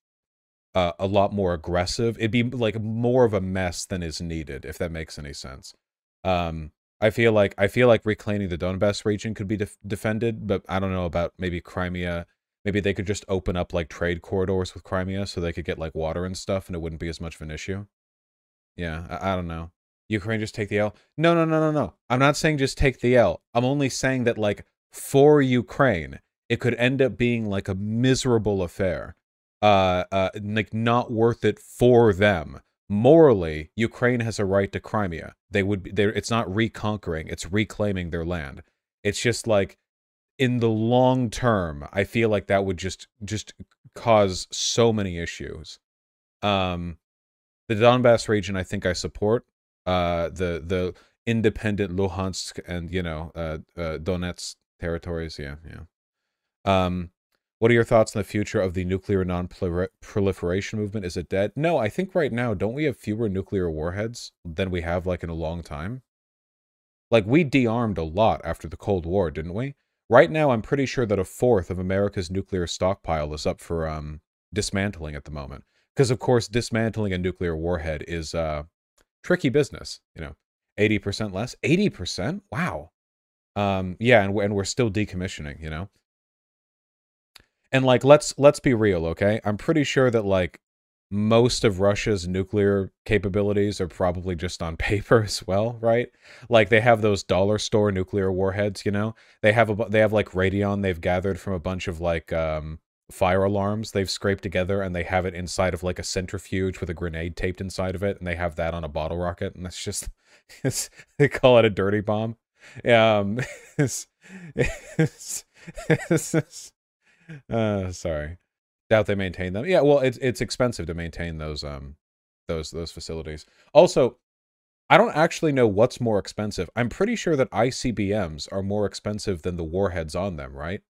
Speaker 1: uh, a lot more aggressive. It'd be like more of a mess than is needed, if that makes any sense. Um, I feel like I feel like reclaiming the Donbass region could be def- defended, but I don't know about maybe Crimea. Maybe they could just open up like trade corridors with Crimea so they could get like water and stuff, and it wouldn't be as much of an issue. Yeah, I, I don't know. Ukraine just take the L. No, no, no, no, no. I'm not saying just take the L. I'm only saying that like for Ukraine, it could end up being like a miserable affair uh, uh, like not worth it for them. Morally, Ukraine has a right to Crimea. They would be there. It's not reconquering; it's reclaiming their land. It's just like in the long term, I feel like that would just just cause so many issues. Um, the Donbass region, I think I support. Uh, the the independent Luhansk and you know uh, uh Donetsk territories. Yeah, yeah. Um, what are your thoughts on the future of the nuclear non-proliferation movement? Is it dead? No, I think right now, don't we have fewer nuclear warheads than we have like in a long time? Like we de-armed a lot after the Cold War, didn't we? Right now, I'm pretty sure that a fourth of America's nuclear stockpile is up for um, dismantling at the moment. because of course dismantling a nuclear warhead is uh tricky business you know 80% less 80% wow um yeah and, and we're still decommissioning you know and like let's let's be real okay? I'm pretty sure that like most of russia's nuclear capabilities are probably just on [LAUGHS] paper as well right? Like they have those dollar store nuclear warheads you know? They have a they have like radion they've gathered from a bunch of like um fire alarms they've scraped together and they have it inside of like a centrifuge with a grenade taped inside of it and they have that on a bottle rocket and that's just [LAUGHS] it's, they call it a dirty bomb. Um [LAUGHS] it's, it's, it's, uh sorry doubt they maintain them yeah well it's it's expensive to maintain those um those those facilities also I don't actually know what's more expensive. I'm pretty sure that ICBMs are more expensive than the warheads on them, right?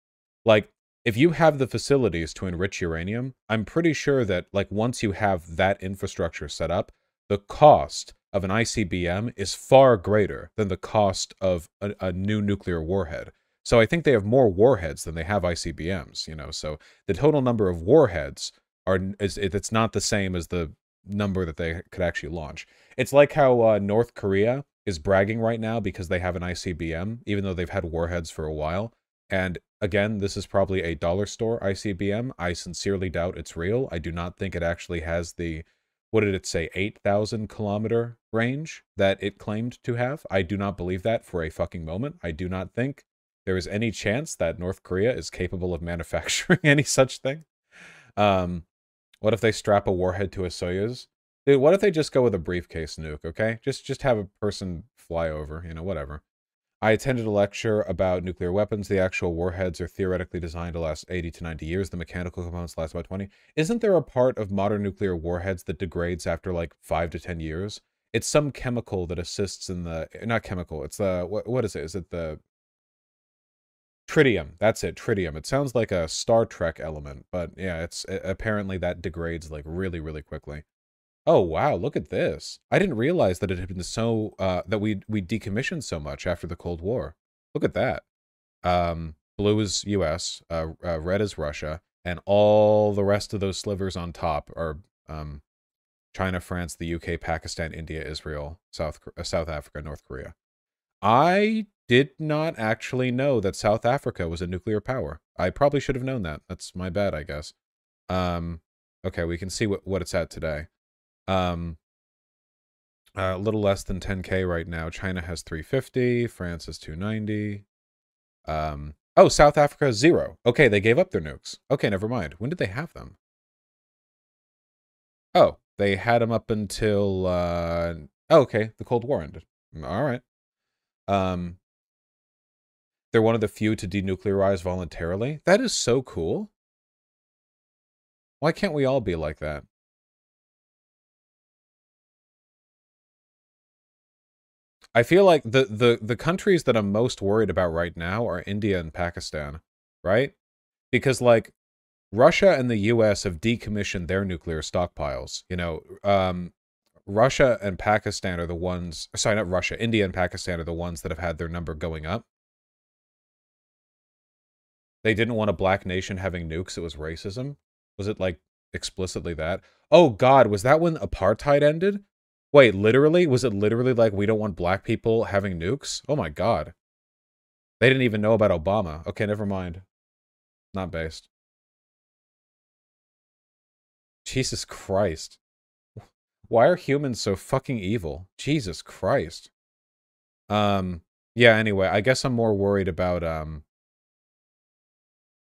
Speaker 1: Like if you have the facilities to enrich uranium, I'm pretty sure that like once you have that infrastructure set up, the cost of an ICBM is far greater than the cost of a, a, new nuclear warhead. So I think they have more warheads than they have ICBMs, you know. So the total number of warheads are is it's not the same as the number that they could actually launch. It's like how uh, North Korea is bragging right now because they have an ICBM, even though they've had warheads for a while. And again, this is probably a dollar store ICBM. I sincerely doubt it's real. I do not think it actually has the, what did it say, 8,000 kilometer range that it claimed to have. I do not believe that for a fucking moment. I do not think there is any chance that North Korea is capable of [LAUGHS] manufacturing any such thing. Um, what if they strap a warhead to a Soyuz? Dude, what if they just go with a briefcase nuke, okay? Just just have a person fly over, you know, whatever. I attended a lecture about nuclear weapons. The actual warheads are theoretically designed to last 80 to 90 years. The mechanical components last about 20. Isn't there a part of modern nuclear warheads that degrades after like 5 to 10 years? It's some chemical that assists in the not chemical. It's the what what is it? Is it the tritium? That's it, tritium. It sounds like a Star Trek element, but yeah, it's apparently that degrades like really really quickly. Oh wow, look at this. I didn't realize that it had been so uh that we we decommissioned so much after the Cold War. Look at that. Um blue is US, uh, uh, red is Russia, and all the rest of those slivers on top are um China, France, the UK, Pakistan, India, Israel, South uh, South Africa, North Korea. I did not actually know that South Africa was a nuclear power. I probably should have known that. That's my bad, I guess. Um okay, we can see what what it's at today. Um, a little less than 10k right now. China has 350. France has 290. Um, oh, South Africa has zero. Okay, they gave up their nukes. Okay, never mind. When did they have them? Oh, they had them up until. Uh, oh, okay, the Cold War ended. All right. Um, they're one of the few to denuclearize voluntarily. That is so cool. Why can't we all be like that? I feel like the the the countries that I'm most worried about right now are India and Pakistan, right? Because like Russia and the US have decommissioned their nuclear stockpiles. You know, um Russia and Pakistan are the ones sorry, not Russia, India and Pakistan are the ones that have had their number going up. They didn't want a black nation having nukes, it was racism. Was it like explicitly that? Oh god, was that when apartheid ended? Wait, literally? Was it literally like we don't want black people having nukes? Oh my god. They didn't even know about Obama. Okay, never mind. Not based. Jesus Christ. Why are humans so fucking evil? Jesus Christ. Um, yeah, anyway, I guess I'm more worried about, um,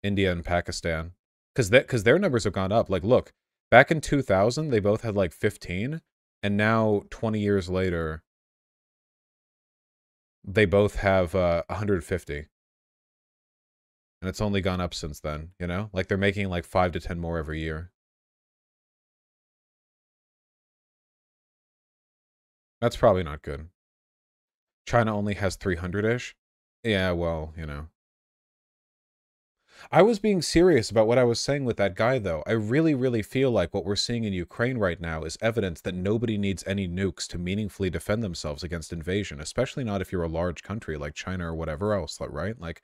Speaker 1: India and Pakistan. Because that cause their numbers have gone up. Like, look, back in 2000, they both had like 15 and now 20 years later they both have uh 150 and it's only gone up since then you know like they're making like 5 to 10 more every year that's probably not good china only has 300ish yeah well you know I was being serious about what I was saying with that guy, though. I really, really feel like what we're seeing in Ukraine right now is evidence that nobody needs any nukes to meaningfully defend themselves against invasion, especially not if you're a large country like China or whatever else, right? Like,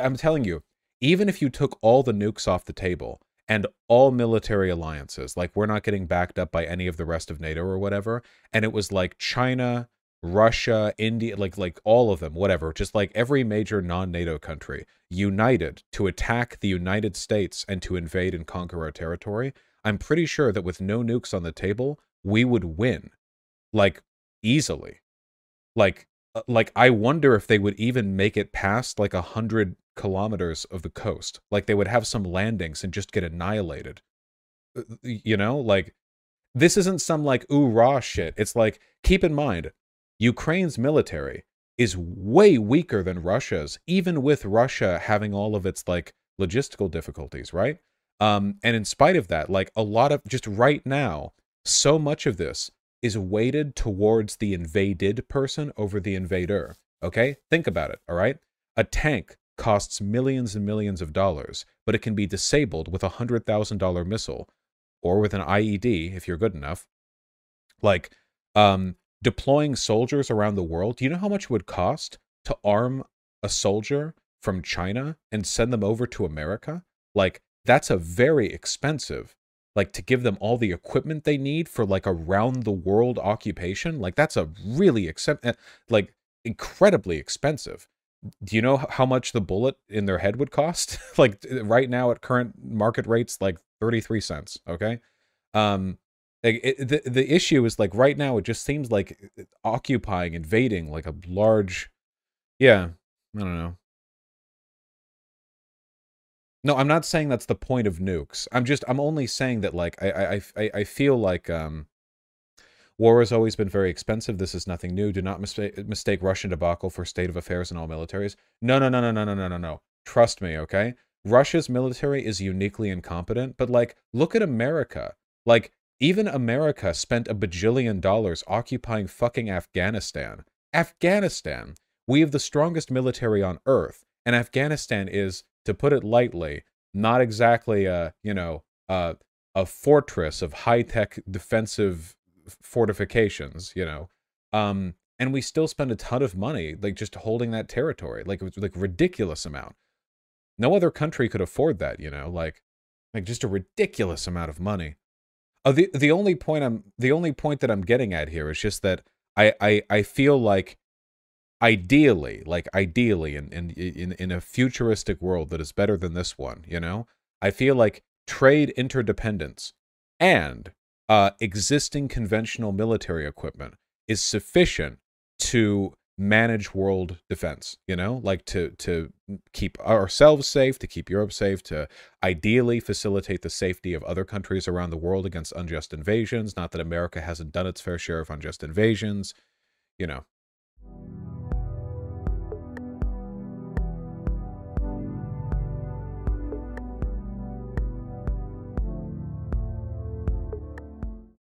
Speaker 1: I'm telling you, even if you took all the nukes off the table and all military alliances. Like we're not getting backed up by any of the rest of NATO or whatever. And it was like China, Russia, India, like like all of them, whatever, just like every major non-NATO country united to attack the United States and to invade and conquer our territory. I'm pretty sure that with no nukes on the table, we would win like easily. Like like I wonder if they would even make it past like a hundred kilometers of the coast. Like they would have some landings and just get annihilated. Uh, you know, like this isn't some like ooh raw shit. It's like keep in mind Ukraine's military is way weaker than Russia's, even with Russia having all of its like logistical difficulties, right? Um, and in spite of that, like a lot of just right now, so much of this is weighted towards the invaded person over the invader. Okay? Think about it, all right? A tank costs millions and millions of dollars, but it can be disabled with a $100,000 missile or with an IED if you're good enough. Like, um, deploying soldiers around the world, do you know how much it would cost to arm a soldier from China and send them over to America? Like, that's a very expensive, like to give them all the equipment they need for like a round the world occupation. Like, that's a really except eh, like incredibly expensive. Do you know how much the bullet in their head would cost? [LAUGHS] like right now at current market rates, like 33 cents. Okay. Um, like it, the the issue is like right now it just seems like uh, occupying, invading like a large, yeah, I don't know. No, I'm not saying that's the point of nukes. I'm just I'm only saying that like I I I, I feel like um war has always been very expensive. This is nothing new. Do not mistake mistake Russian debacle for state of affairs in all militaries. No, no, no, no, no, no, no, no, no. Trust me, okay? Russia's military is uniquely incompetent, but like look at America. Like even America spent a bajillion dollars occupying fucking Afghanistan. Afghanistan. We have the strongest military on earth, and Afghanistan is, to put it lightly, not exactly a, you know, a, a fortress of high-tech defensive fortifications, you know. Um, and we still spend a ton of money like just holding that territory, like like ridiculous amount. No other country could afford that, you know, like like just a ridiculous amount of money. Oh, the the only point I'm the only point that I'm getting at here is just that I I, I feel like ideally, like ideally in, in in in a futuristic world that is better than this one, you know, I feel like trade interdependence and uh, existing conventional military equipment is sufficient to manage world defense you know? Like to to keep ourselves safe to keep europe safe to ideally facilitate the safety of other countries around the world against unjust invasions. Not that america hasn't done its fair share of unjust invasions you know